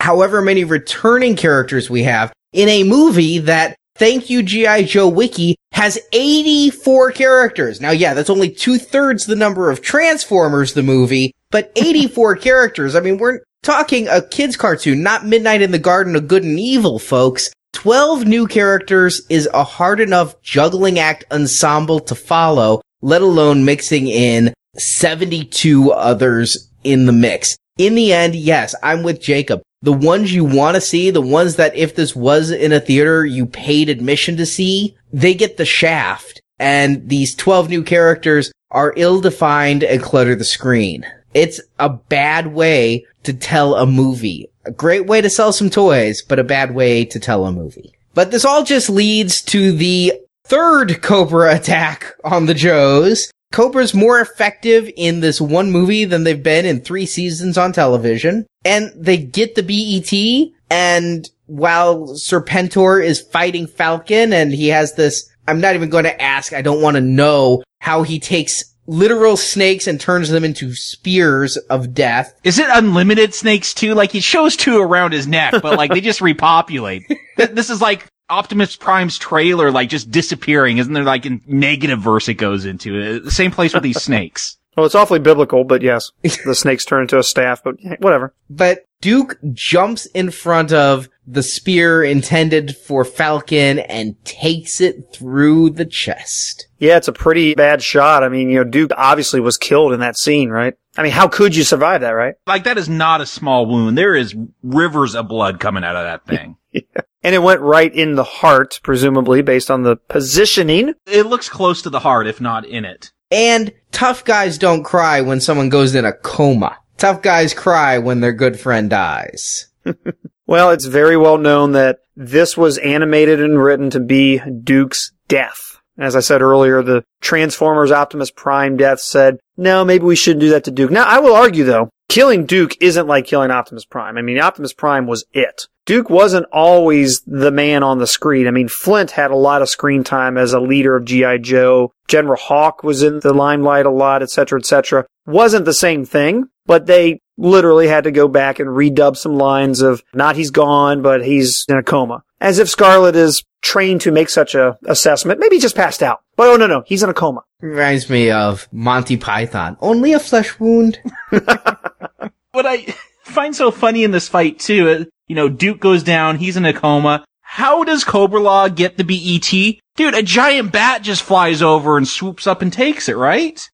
however many returning characters we have in a movie that Thank you, G.I. Joe Wiki has 84 characters. Now, yeah, that's only two thirds the number of Transformers, the movie, but (laughs) 84 characters. I mean, we're talking a kid's cartoon, not Midnight in the Garden of Good and Evil, folks. 12 new characters is a hard enough juggling act ensemble to follow, let alone mixing in 72 others in the mix. In the end, yes, I'm with Jacob the ones you want to see, the ones that if this was in a theater, you paid admission to see, they get the shaft. And these 12 new characters are ill-defined and clutter the screen. It's a bad way to tell a movie. A great way to sell some toys, but a bad way to tell a movie. But this all just leads to the third Cobra (laughs) attack on the Joes, Cobra's more effective in this one movie than they've been in three seasons on television. And they get the BET and while Serpentor is fighting Falcon and he has this, I'm not even going to ask, I don't want to know how he takes literal snakes and turns them into spears of death. Is it unlimited snakes too? Like he shows two around his neck, but like they just (laughs) repopulate. this is like Optimus Prime's trailer like just disappearing? Isn't there like a negative verse it goes into? The same place with these snakes. (laughs) Well, it's awfully biblical, but yes, the snakes turn into a staff, but whatever. But Duke jumps in front of the spear intended for Falcon and takes it through the chest. Yeah, it's a pretty bad shot. I mean, you know, Duke obviously was killed in that scene, right? I mean, how could you survive that, right? Like that is not a small wound. There is rivers of blood coming out of that thing. (laughs) yeah. And it went right in the heart, presumably based on the positioning. It looks close to the heart, if not in it. And tough guys don't cry when someone goes in a coma. Tough guys cry when their good friend dies. (laughs) well, it's very well known that this was animated and written to be Duke's death. As I said earlier, the Transformers Optimus Prime death said, no, maybe we shouldn't do that to Duke. Now, I will argue though, killing Duke isn't like killing Optimus Prime. I mean, Optimus Prime was it. Duke wasn't always the man on the screen. I mean, Flint had a lot of screen time as a leader of G.I. Joe. General Hawk was in the limelight a lot, etc., etc. Wasn't the same thing, but they literally had to go back and redub some lines of not he's gone, but he's in a coma. As if Scarlett is trained to make such a assessment. Maybe he just passed out. But oh no, no, he's in a coma. Reminds me of Monty Python. Only a flesh wound. (laughs) what I find so funny in this fight too, uh, you know, Duke goes down, he's in a coma. How does Cobra-La get the BET? Dude, a giant bat just flies over and swoops up and takes it, right?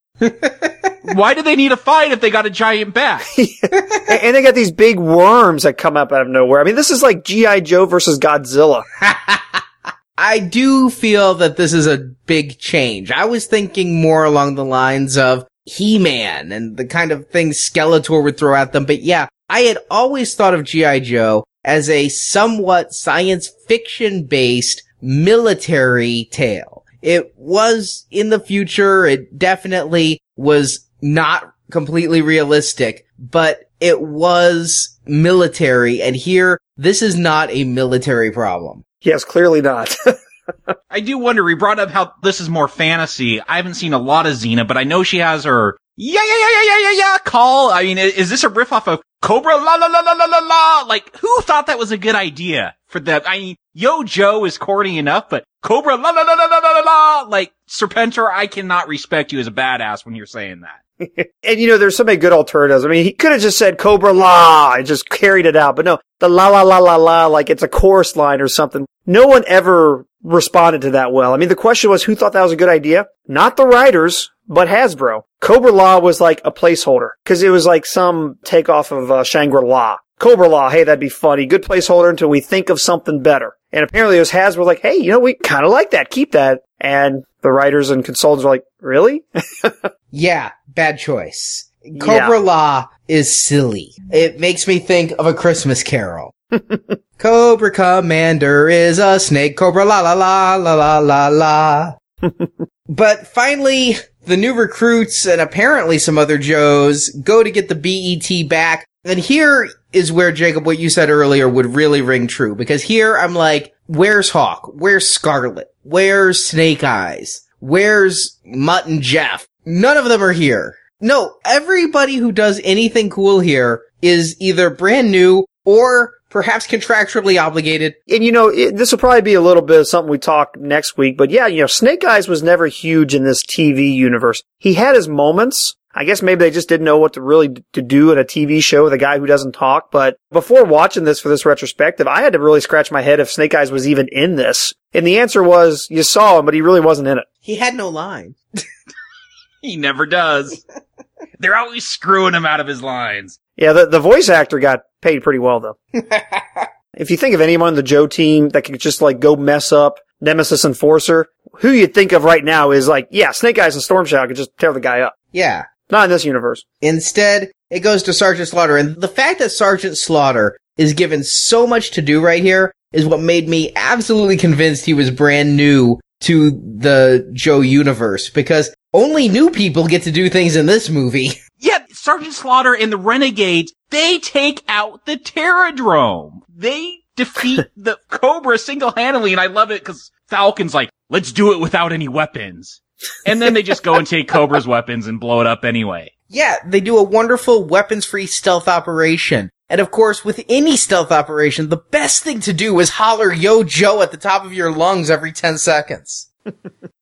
Why do they need a fight if they got a giant bat? (laughs) and they got these big worms that come up out of nowhere. I mean, this is like G.I. Joe versus Godzilla. (laughs) I do feel that this is a big change. I was thinking more along the lines of He-Man and the kind of things Skeletor would throw at them. But yeah, I had always thought of G.I. Joe as a somewhat science fiction based military tale. It was in the future. It definitely was not completely realistic, but it was military. And here, this is not a military problem. Yes, clearly not. (laughs) I do wonder, we brought up how this is more fantasy. I haven't seen a lot of Xena, but I know she has her yeah, yeah, yeah, yeah, yeah, yeah, yeah call. I mean, is this a riff off of Cobra la la la la la la la? Like, who thought that was a good idea for that? I mean, Yo Joe is corny enough, but Cobra la la la la la la la, like, Serpentor, I cannot respect you as a badass when you're saying that. and you know, there's so many good alternatives. I mean, he could have just said Cobra La and just carried it out, but no, the la la la la la, like it's a chorus line or something. No one ever responded to that well. I mean, the question was who thought that was a good idea? Not the writers, but Hasbro. Cobra La was like a placeholder because it was like some takeoff of uh, Shangri-La. Cobra La, hey, that'd be funny. Good placeholder until we think of something better. And apparently it was Hasbro like, hey, you know, we kind of like that. Keep that. And the writers and consultants were like, really? (laughs) yeah, bad choice. Cobra yeah. La is silly. It makes me think of a Christmas carol. (laughs) Cobra Commander is a snake. Cobra la la la la la la la. (laughs) but finally, the new recruits and apparently some other Joes go to get the BET back. And here is where Jacob, what you said earlier would really ring true because here I'm like, where's Hawk? Where's Scarlett? Where's Snake Eyes? Where's Mutt and Jeff? None of them are here. No, everybody who does anything cool here is either brand new or perhaps contractually obligated. And you know, it, this will probably be a little bit of something we talk next week, but yeah, you know, Snake Eyes was never huge in this TV universe. He had his moments. I guess maybe they just didn't know what to really d- to do in a TV show with a guy who doesn't talk. But before watching this for this retrospective, I had to really scratch my head if Snake Eyes was even in this. And the answer was you saw him, but he really wasn't in it. He had no line. (laughs) He never does. They're always screwing him out of his lines. Yeah, the, the voice actor got paid pretty well though. (laughs) if you think of anyone on the Joe team that could just like go mess up Nemesis Enforcer, who you'd think of right now is like, yeah, Snake Eyes and Storm Shadow could just tear the guy up. Yeah. Not in this universe. Instead, it goes to Sergeant Slaughter. And the fact that Sergeant Slaughter is given so much to do right here is what made me absolutely convinced he was brand new to the Joe universe because only new people get to do things in this movie. (laughs) Yeah, Sergeant Slaughter and the Renegades, they take out the Terradrome. They defeat (laughs) the Cobra single-handedly, and I love it because Falcon's like, let's do it without any weapons. And then they just go and take Cobra's weapons and blow it up anyway. Yeah, they do a wonderful weapons-free stealth operation. And of course, with any stealth operation, the best thing to do is holler Yo Joe at the top of your lungs every 10 seconds.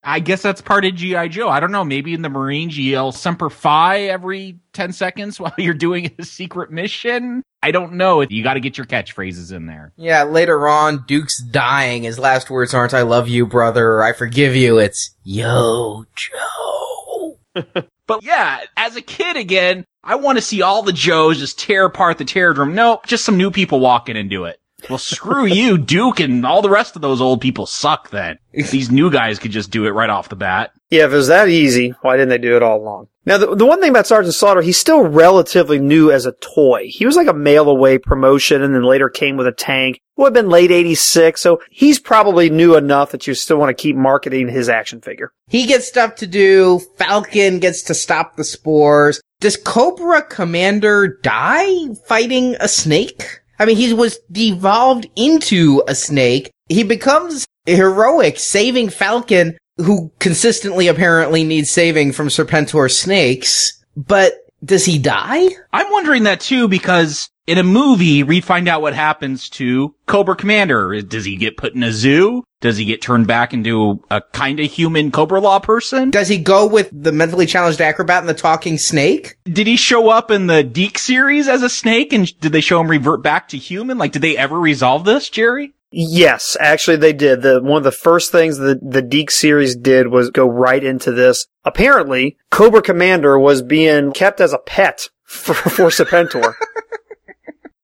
I guess that's part of G.I. Joe. I don't know. Maybe in the Marines you yell Semper Fi every 10 seconds (laughs) while you're doing a secret mission. I don't know. You got to get your catchphrases in there. Yeah, later on, Duke's dying. His last words aren't I love you, brother, or I forgive you. It's Yo Joe. (laughs) But yeah, as a kid again, I want to see all the Joes just tear apart the Terradrome. Nope, just some new people walk in and do it. Well, screw you, Duke, and all the rest of those old people suck then. These new guys could just do it right off the bat. Yeah, if it was that easy, why didn't they do it all along? Now, the, the one thing about Sergeant Slaughter, he's still relatively new as a toy. He was like a mail away promotion and then later came with a tank. Would have been late 86, so he's probably new enough that you still want to keep marketing his action figure. He gets stuff to do. Falcon gets to stop the spores. Does Cobra Commander die fighting a snake? I mean, he was devolved into a snake. He becomes heroic, saving Falcon, who consistently apparently needs saving from Serpentor snakes. But does he die? I'm wondering that too because in a movie, we find out what happens to Cobra Commander. Does he get put in a zoo? Does he get turned back into a kind of human Cobra La person? Does he go with the mentally challenged acrobat and the talking snake? Did he show up in the DiC series as a snake and did they show him revert back to human? Like, did they ever resolve this, Jerry? Yes, actually they did. The one of the first things the the DiC series did was go right into this. Apparently, Cobra Commander was being kept as a pet (laughs) for, for Serpentor. (laughs)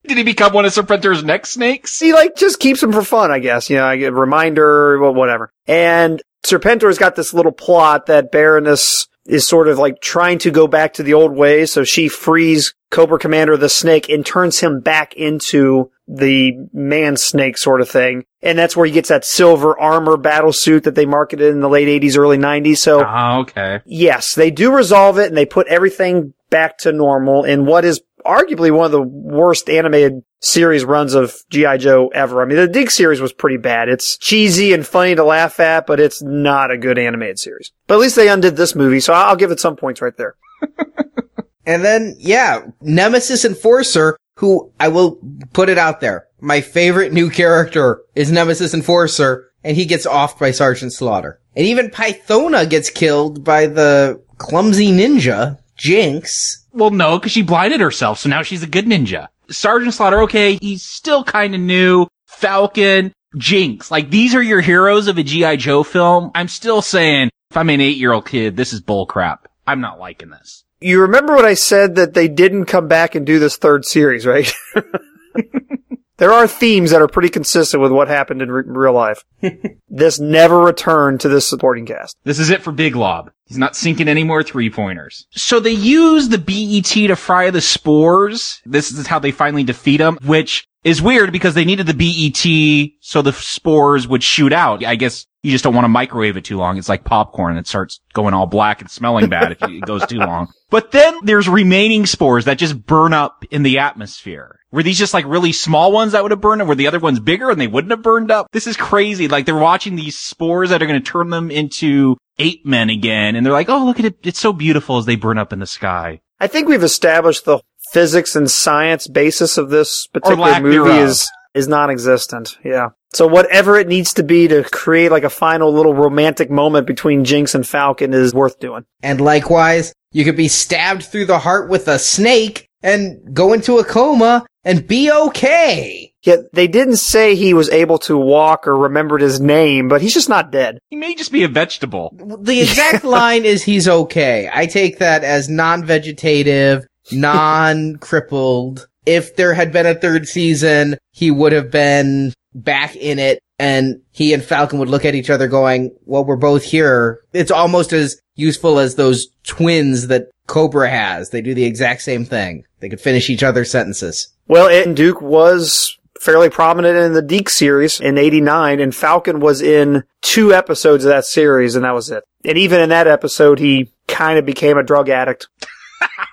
Did he become one of Serpentor's neck snakes? he like just keeps him for fun, I guess. You know, I get a reminder, whatever. And Serpentor's got this little plot that Baroness is sort of like trying to go back to the old ways. So she frees Cobra Commander the snake and turns him back into the man snake sort of thing. And that's where he gets that silver armor battle suit that they marketed in the late 80s, early 90s. So Oh, okay. yes, they do resolve it and they put everything back to normal in what is arguably one of the worst animated series runs of G.I. Joe ever. I mean, the DiC series was pretty bad. It's cheesy and funny to laugh at, but it's not a good animated series. But at least they undid this movie, so I'll give it some points right there. (laughs) And then, yeah, Nemesis Enforcer, who I will put it out there. My favorite new character is Nemesis Enforcer, and he gets offed by Sergeant Slaughter. And even Pythona gets killed by the clumsy ninja, Jinx. Well, no, because she blinded herself, so now she's a good ninja. Sergeant Slaughter, okay, he's still kind of new. Falcon, Jinx, like these are your heroes of a G.I. Joe film. I'm still saying, if I'm an eight year old kid, this is bullcrap. I'm not liking this. You remember what I said that they didn't come back and do this third series, right? (laughs) there are themes that are pretty consistent with what happened in re- real life. (laughs) this never returned to this supporting cast. This is it for Big Lob. He's not sinking any more three pointers. So they use the BET to fry the spores. This is how they finally defeat him, which is weird because they needed the BET so the spores would shoot out. I guess You just don't want to microwave it too long. It's like popcorn. It starts going all black and smelling bad if it goes too long. (laughs) But then there's remaining spores that just burn up in the atmosphere. Were these just like really small ones that would have burned up? Were the other ones bigger and they wouldn't have burned up? This is crazy. Like they're watching these spores that are going to turn them into ape men again. And they're like, oh, look at it. It's so beautiful as they burn up in the sky. I think we've established the physics and science basis of this particular movie thereof. is is non-existent. Yeah. So whatever it needs to be to create like a final little romantic moment between Jinx and Falcon is worth doing. And likewise, you could be stabbed through the heart with a snake and go into a coma and be okay. Yet they didn't say he was able to walk or remembered his name, but he's just not dead. He may just be a vegetable. The exact (laughs) line is he's okay. I take that as non-vegetative, non-crippled. If there had been a third season, he would have been back in it and he and Falcon would look at each other going, well, we're both here. It's almost as useful as those twins that Cobra has. They do the exact same thing. They could finish each other's sentences. Well, and Duke was fairly prominent in the DiC series in 89 and Falcon was in two episodes of that series and that was it. And even in that episode, he kind of became a drug addict. (laughs)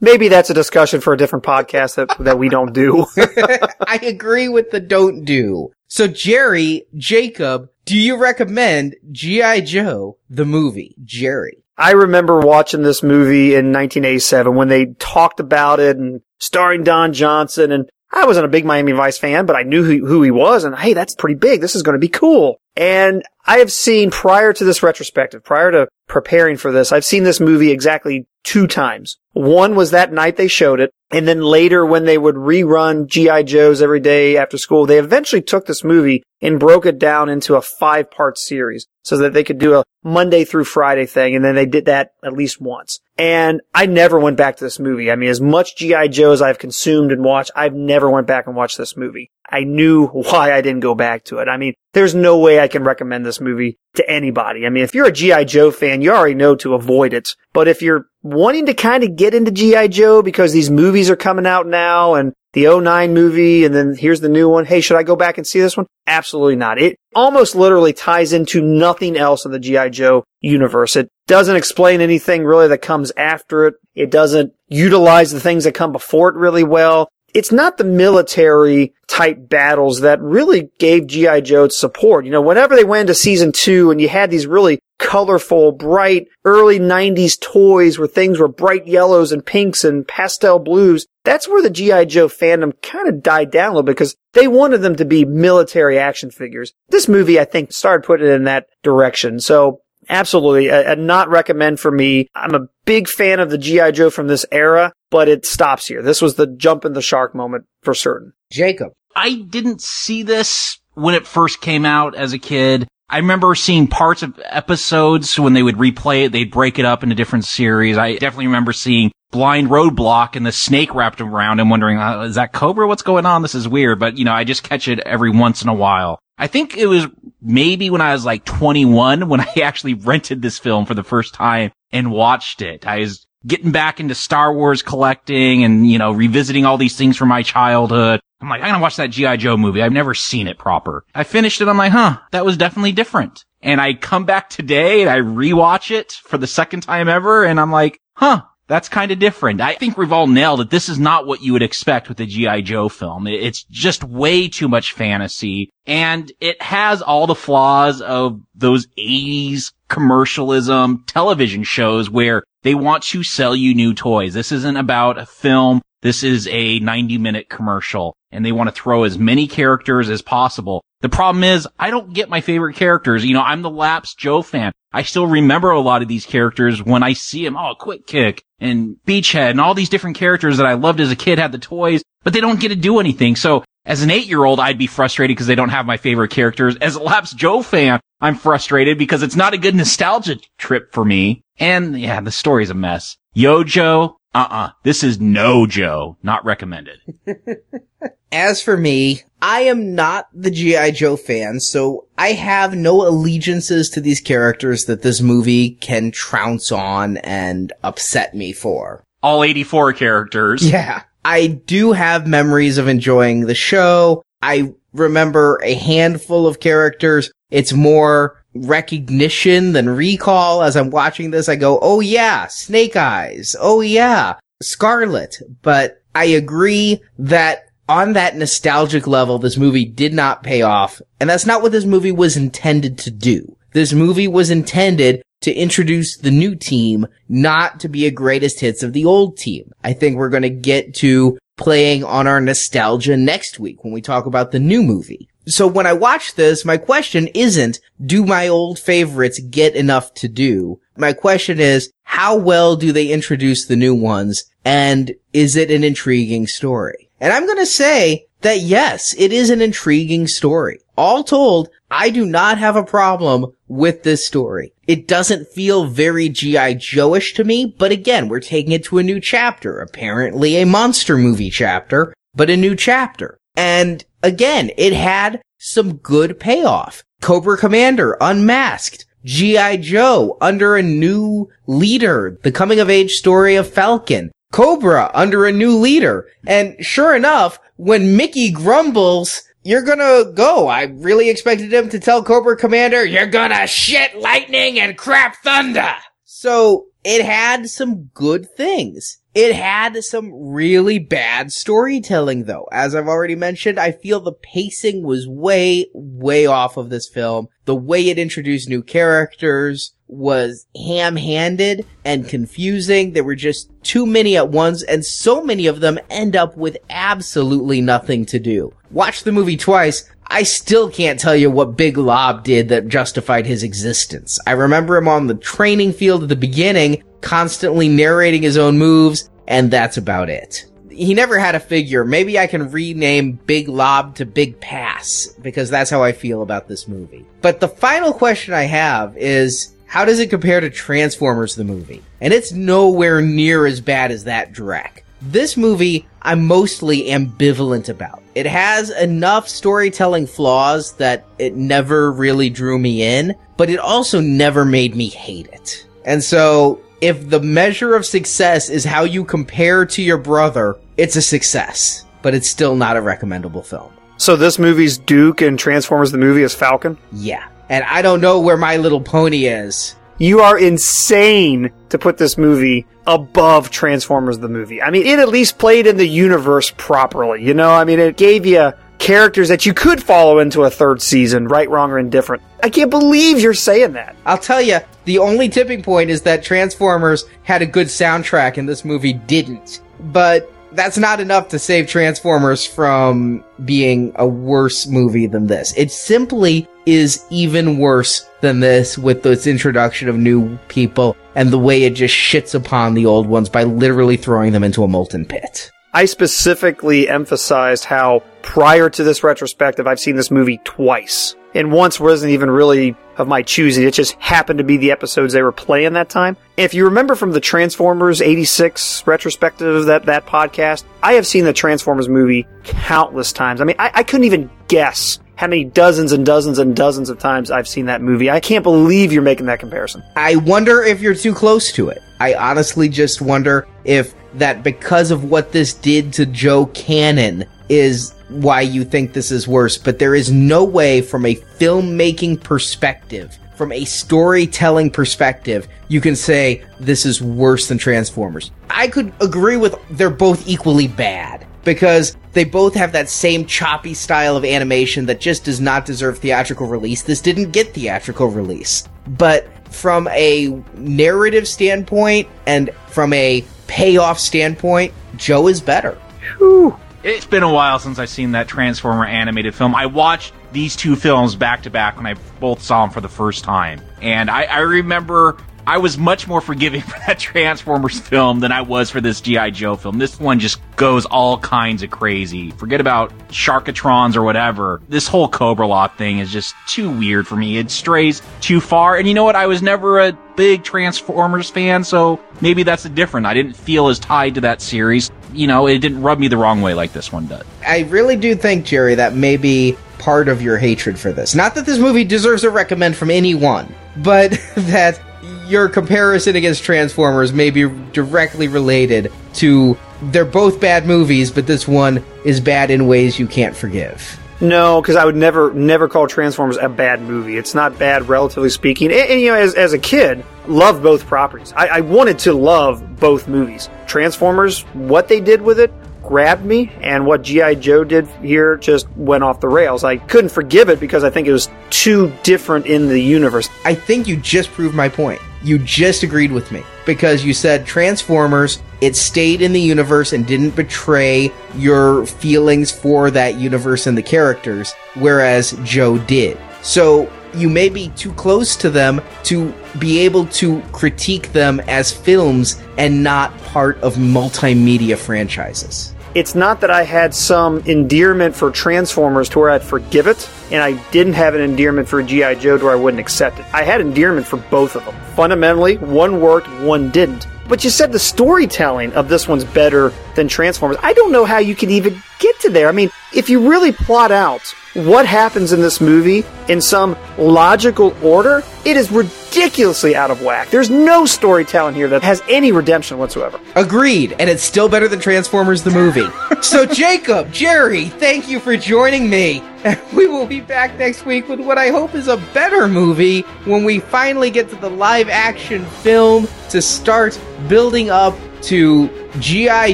Maybe that's a discussion for a different podcast that, that we don't do. (laughs) (laughs) I agree with the don't do. So Jerry, Jacob, do you recommend G.I. Joe, the movie? Jerry. I remember watching this movie in 1987 when they talked about it and starring Don Johnson and I wasn't a big Miami Vice fan, but I knew who, who he was and hey, that's pretty big. This is going to be cool. And I have seen prior to this retrospective, prior to preparing for this, I've seen this movie exactly two times. One was that night they showed it. And then later when they would rerun G.I. Joe's every day after school, they eventually took this movie and broke it down into a five part series so that they could do a Monday through Friday thing. And then they did that at least once. And I never went back to this movie. I mean, as much G.I. Joe's I've consumed and watched, I've never went back and watched this movie. I knew why I didn't go back to it. I mean, there's no way I can recommend this movie to anybody. I mean, if you're a G.I. Joe fan, you already know to avoid it. But if you're wanting to kind of get into G.I. Joe because these movies are coming out now and the 09 movie and then here's the new one. Hey, should I go back and see this one? Absolutely not. It almost literally ties into nothing else in the G.I. Joe universe. It doesn't explain anything really that comes after it. It doesn't utilize the things that come before it really well. It's not the military type battles that really gave G.I. Joe its support. You know, whenever they went into season two and you had these really colorful, bright, early 90s toys where things were bright yellows and pinks and pastel blues, that's where the G.I. Joe fandom kind of died down a little because they wanted them to be military action figures. This movie, I think, started putting it in that direction. So absolutely a, a not recommend for me. I'm a big fan of the G.I. Joe from this era, but it stops here. This was the jump in the shark moment for certain. Jacob. I didn't see this when it first came out as a kid. I remember seeing parts of episodes when they would replay it, they'd break it up into different series. I definitely remember seeing Blind Roadblock and the snake wrapped around and wondering, uh, is that Cobra? What's going on? This is weird. But, you know, I just catch it every once in a while. I think it was maybe when I was like 21 when (laughs) I actually rented this film for the first time and watched it. I was getting back into Star Wars collecting and, you know, revisiting all these things from my childhood. I'm like, I'm gonna watch that G.I. Joe movie. I've never seen it proper. I finished it. I'm like, huh, that was definitely different. And I come back today and I rewatch it for the second time ever. And I'm like, huh, that's kind of different. I think we've all nailed it. This is not what you would expect with a G.I. Joe film. It's just way too much fantasy and it has all the flaws of those 80s commercialism television shows where they want to sell you new toys. This isn't about a film. This is a 90 minute commercial and they want to throw as many characters as possible. The problem is I don't get my favorite characters. You know, I'm the Laps Joe fan. I still remember a lot of these characters when I see them. Oh, Quick Kick and Beachhead and all these different characters that I loved as a kid had the toys, but they don't get to do anything. So as an eight year old, I'd be frustrated because they don't have my favorite characters. As a Laps Joe fan, I'm frustrated because it's not a good nostalgia trip for me. And yeah, the story's a mess. Yo Joe, uh-uh. This is no Joe. Not recommended. (laughs) As for me, I am not the G.I. Joe fan, so I have no allegiances to these characters that this movie can trounce on and upset me for. All 84 characters. Yeah. I do have memories of enjoying the show. I remember a handful of characters. It's more recognition than recall. As I'm watching this, I go, oh yeah, Snake Eyes. Oh yeah, Scarlett. But I agree that on that nostalgic level, this movie did not pay off. And that's not what this movie was intended to do. This movie was intended to introduce the new team, not to be a greatest hits of the old team. I think we're going to get to playing on our nostalgia next week when we talk about the new movie. So when I watch this, my question isn't, do my old favorites get enough to do? My question is, how well do they introduce the new ones? And is it an intriguing story? And I'm going to say that yes, it is an intriguing story. All told, I do not have a problem with this story. It doesn't feel very G.I. Joe-ish to me, but again, we're taking it to a new chapter. Apparently a monster movie chapter, but a new chapter. And again, it had some good payoff. Cobra Commander unmasked. G.I. Joe under a new leader. The coming of age story of Falcon. Cobra under a new leader. And sure enough, when Mickey grumbles, you're gonna go. I really expected him to tell Cobra Commander, you're gonna shit lightning and crap thunder. So it had some good things. It had some really bad storytelling though. As I've already mentioned, I feel the pacing was way, way off of this film. The way it introduced new characters was ham-handed and confusing. There were just too many at once and so many of them end up with absolutely nothing to do. Watch the movie twice. I still can't tell you what Big Lob did that justified his existence. I remember him on the training field at the beginning constantly narrating his own moves, and that's about it. He never had a figure. Maybe I can rename Big Lob to Big Pass, because that's how I feel about this movie. But the final question I have is, how does it compare to Transformers the movie? And it's nowhere near as bad as that Drek. This movie, I'm mostly ambivalent about. It has enough storytelling flaws that it never really drew me in, but it also never made me hate it. And so if the measure of success is how you compare to your brother, it's a success, but it's still not a recommendable film. So this movie's Duke and Transformers the movie is Falcon? Yeah. And I don't know where My Little Pony is. You are insane to put this movie above Transformers the movie. I mean, it at least played in the universe properly, you know? I mean, it gave you characters that you could follow into a third season, right, wrong, or indifferent. I can't believe you're saying that. I'll tell you, the only tipping point is that Transformers had a good soundtrack and this movie didn't. But that's not enough to save Transformers from being a worse movie than this. It simply is even worse than this with its introduction of new people and the way it just shits upon the old ones by literally throwing them into a molten pit. I specifically emphasized how prior to this retrospective, I've seen this movie twice. And once wasn't even really of my choosing. It just happened to be the episodes they were playing that time. If you remember from the Transformers 86 retrospective, that, that podcast, I have seen the Transformers movie countless times. I mean, I, I couldn't even guess how many dozens and dozens and dozens of times I've seen that movie. I can't believe you're making that comparison. I wonder if you're too close to it. I honestly just wonder if that because of what this did to Joe Canon is why you think this is worse, but there is no way from a filmmaking perspective, from a storytelling perspective, you can say this is worse than Transformers. I could agree with they're both equally bad because they both have that same choppy style of animation that just does not deserve theatrical release. This didn't get theatrical release. But from a narrative standpoint and from a payoff standpoint, Joe is better. Whew. It's been a while since I've seen that Transformer animated film. I watched these two films back to back when I both saw them for the first time. And I, I remember I was much more forgiving (laughs) for that Transformers film than I was for this G.I. Joe film. This one just goes all kinds of crazy. Forget about Sharkatrons or whatever. This whole Cobra La thing is just too weird for me. It strays too far. And you know what? I was never a big Transformers fan, so maybe that's a different. I didn't feel as tied to that series. You know, it didn't rub me the wrong way like this one does. I really do think, Jerry, that may be part of your hatred for this. Not that this movie deserves a recommend from anyone, but (laughs) that your comparison against Transformers may be directly related to they're both bad movies, but this one is bad in ways you can't forgive. No, because I would never, never call Transformers a bad movie. It's not bad, relatively speaking. And, and, you know, as, as a kid, loved both properties. I, I wanted to love both movies. Transformers, what they did with it, grabbed me, and what G.I. Joe did here just went off the rails. I couldn't forgive it because I think it was too different in the universe. I think you just proved my point. You just agreed with me because you said Transformers, it stayed in the universe and didn't betray your feelings for that universe and the characters, whereas Joe did. So you may be too close to them to be able to critique them as films and not part of multimedia franchises. It's not that I had some endearment for Transformers to where I'd forgive it, and I didn't have an endearment for G.I. Joe to where I wouldn't accept it. I had endearment for both of them. Fundamentally, one worked, one didn't. But you said the storytelling of this one's better than Transformers. I don't know how you can even get to there. I mean, if you really plot out what happens in this movie in some logical order, it is ridiculously out of whack. There's no storytelling here that has any redemption whatsoever. Agreed, and it's still better than Transformers the movie. so, (laughs) Jacob, Jerry, thank you for joining me. (laughs) We will be back next week with what I hope is a better movie when we finally get to the live action film to start building up to G.I.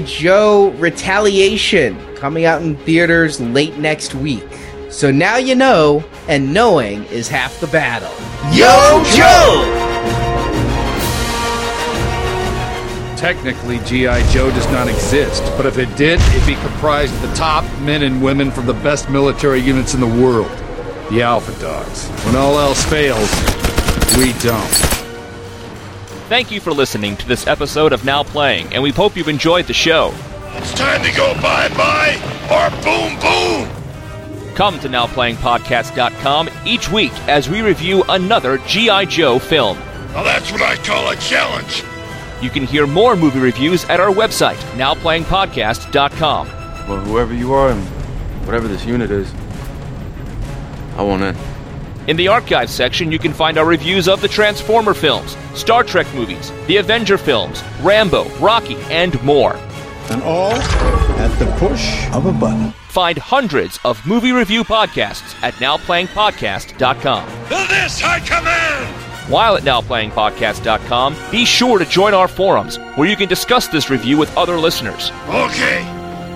Joe Retaliation coming out in theaters late next week. So now you know, and knowing is half the battle. Yo, Joe! Technically, G.I. Joe does not exist, but if it did, it'd be comprised of the top men and women from the best military units in the world the Alpha Dogs. When all else fails, we don't. Thank you for listening to this episode of Now Playing, and we hope you've enjoyed the show. It's time to go bye bye or boom boom! Come to NowPlayingPodcast.com each week as we review another G.I. Joe film. Now that's what I call a challenge. You can hear more movie reviews at our website, NowPlayingPodcast.com. Well, whoever you are and whatever this unit is, I want in. In the archive section, you can find our reviews of the Transformer films, Star Trek movies, the Avenger films, Rambo, Rocky, and more. And all at the push of a button. Find hundreds of movie review podcasts at NowPlayingPodcast.com. To this I command! While at NowPlayingPodcast.com, be sure to join our forums where you can discuss this review with other listeners. Okay,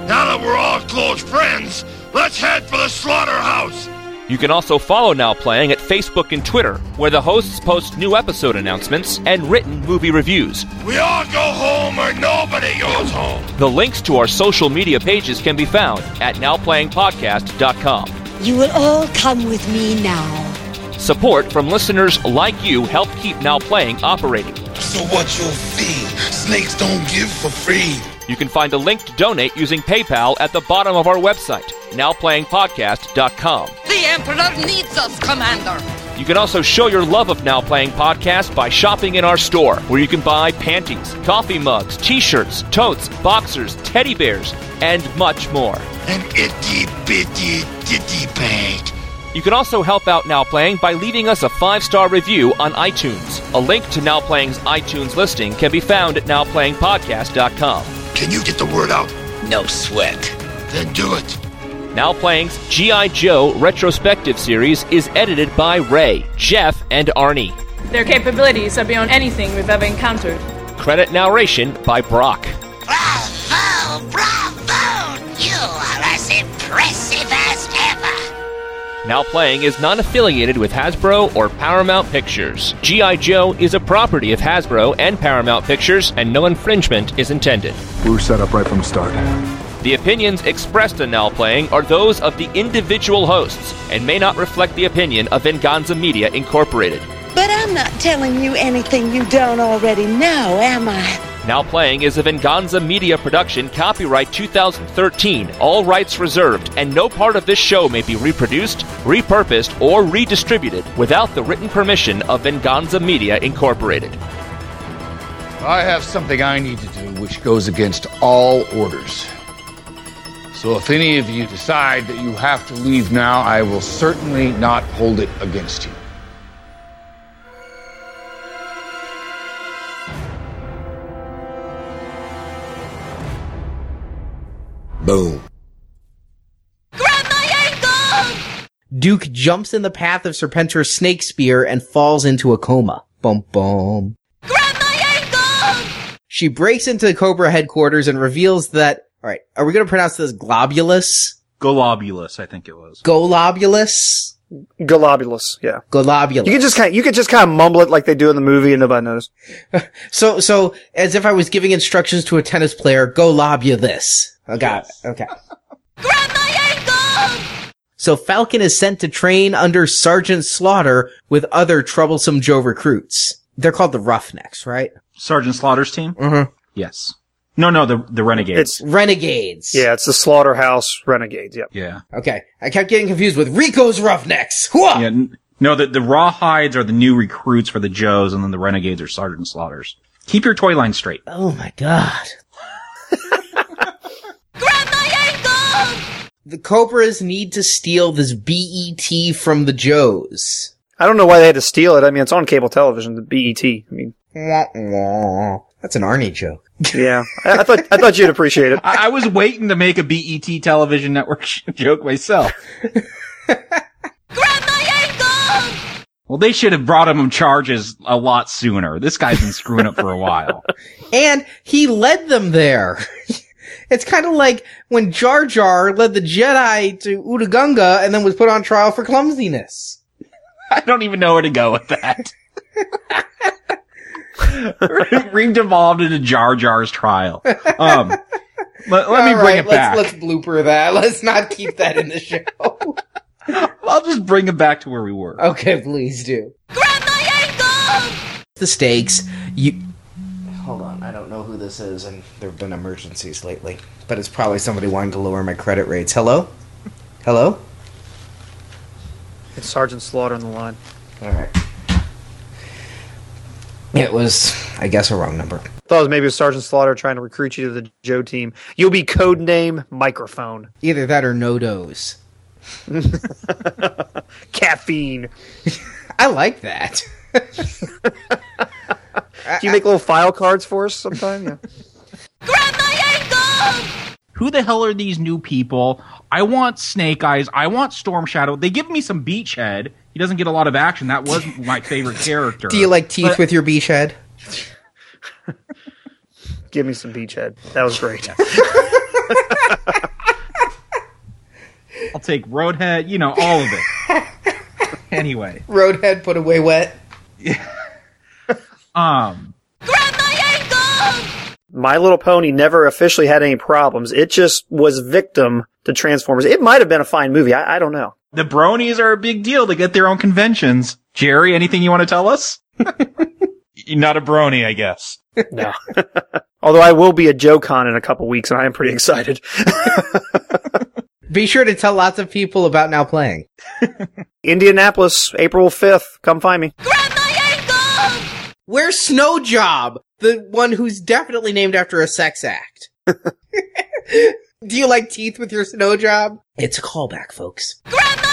now that we're all close friends, let's head for the slaughterhouse! You can also follow Now Playing at Facebook and Twitter, where the hosts post new episode announcements and written movie reviews. We all go home or nobody goes home. The links to our social media pages can be found at NowPlayingPodcast.com. You will all come with me now. Support from listeners like you help keep Now Playing operating. So what's your fee? Snakes don't give for free. You can find a link to donate using PayPal at the bottom of our website, nowplayingpodcast.com. The Emperor needs us, Commander. You can also show your love of Now Playing Podcast by shopping in our store, where you can buy panties, coffee mugs, t shirts, totes, boxers, teddy bears, and much more. An itty bitty ditty bag. You can also help out Now Playing by leaving us a five star review on iTunes. A link to Now Playing's iTunes listing can be found at nowplayingpodcast.com. Can you get the word out? No sweat. Then do it. Now Playing's G.I. Joe retrospective series is edited by Ray, Jeff, and Arnie. Their capabilities are beyond anything we've ever encountered. Credit narration by Brock. Oh, bravo, bravo! You are as impressive as ever. Now Playing is non affiliated with Hasbro or Paramount Pictures. G.I. Joe is a property of Hasbro and Paramount Pictures, and no infringement is intended. We were set up right from the start. The opinions expressed in Now Playing are those of the individual hosts and may not reflect the opinion of Venganza Media Incorporated. But I'm not telling you anything you don't already know, am I? Now Playing is a Venganza Media production, copyright 2013, all rights reserved, and no part of this show may be reproduced, repurposed, or redistributed without the written permission of Venganza Media Incorporated. I have something I need to do which goes against all orders. So if any of you decide that you have to leave now, I will certainly not hold it against you. Boom. Grab my ankle! Duke jumps in the path of Serpentor's snake spear and falls into a coma. Bum bum. She breaks into Cobra headquarters and reveals that, alright, are we gonna pronounce this globulus? Globulus, I think it was. Golobulus? Globulus, yeah. Globulus. You can just kind of, you could just kind of mumble it like they do in the movie and nobody knows. (laughs) So, so, as if I was giving instructions to a tennis player, go lob you this. I got it. Okay. Grab my ankle! So Falcon is sent to train under Sergeant Slaughter with other troublesome Joe recruits. They're called the Roughnecks, right? Sergeant Slaughter's team? Mm-hmm. Yes. No, no, the the Renegades. It's Renegades. yeah, it's the Slaughterhouse Renegades. Yep. yeah. Okay. I kept getting confused with Rico's Roughnecks. Hooah! Yeah. n- No, the the Rawhides are the new recruits for the Joes, and then the Renegades are Sergeant Slaughters. Keep your toy line straight. Oh my god. (laughs) The Cobras need to steal this BET from the Joes. I don't know why they had to steal it. I mean, it's on cable television, the BET. I mean, Wah, wah. That's an Arnie joke. yeah. I, I thought I thought you'd appreciate it. (laughs) I, I was waiting to make a BET television network (laughs) joke myself. Grab my ankle! Well, they should have brought him on charges a lot sooner. This guy's been screwing up for a while. (laughs) And he led them there. it's kind of like when Jar Jar led the Jedi to Otoh Gunga and then was put on trial for clumsiness. I don't even know where to go with that. Ring devolved into Jar Jar's trial. Um, let, let me bring right, it back. Let's, let's blooper that. (laughs) Let's not keep that in the show. (laughs) I'll just bring it back to where we were. okay, please do. Grab my ankle! The stakes. You. Hold on, I don't know who this is, and there have been emergencies lately. But it's probably somebody wanting to lower my credit rates. Hello? Hello? It's Sergeant Slaughter on the line. Alright. It was, I guess, a wrong number. Thought it was maybe it Sergeant Slaughter trying to recruit you to the Joe team. You'll be code name microphone. Either that or NoDoz. (laughs) Caffeine. (laughs) I like that. (laughs) Do you make little file cards for us sometime? Yeah. Grab my ankle! Who the hell are these new people? I want Snake Eyes. I want Storm Shadow. They give me some Beachhead. He doesn't get a lot of action. That was (laughs) my favorite character. Do you like teeth But- with your beach head? (laughs) Give me some beachhead. That was great. (laughs) I'll take Roadhead. You know all of it. anyway, Roadhead put away wet. Yeah. um, Grab My Little Pony never officially had any problems. It just was victim to Transformers. It might have been a fine movie. I, I don't know. The Bronies are a big deal. They get their own conventions. Jerry, anything you want to tell us? You're (laughs) not a Brony, I guess. No. (laughs) Although I will be at JoeCon in a couple weeks, and I am pretty excited. (laughs) Be sure to tell lots of people about now playing. Indianapolis, April 5th. Come find me. Grab my ankle! Where's Snow Job? The one who's definitely named after a sex act. Do you like teeth with your snow job? It's a callback, folks. Grab my ankle!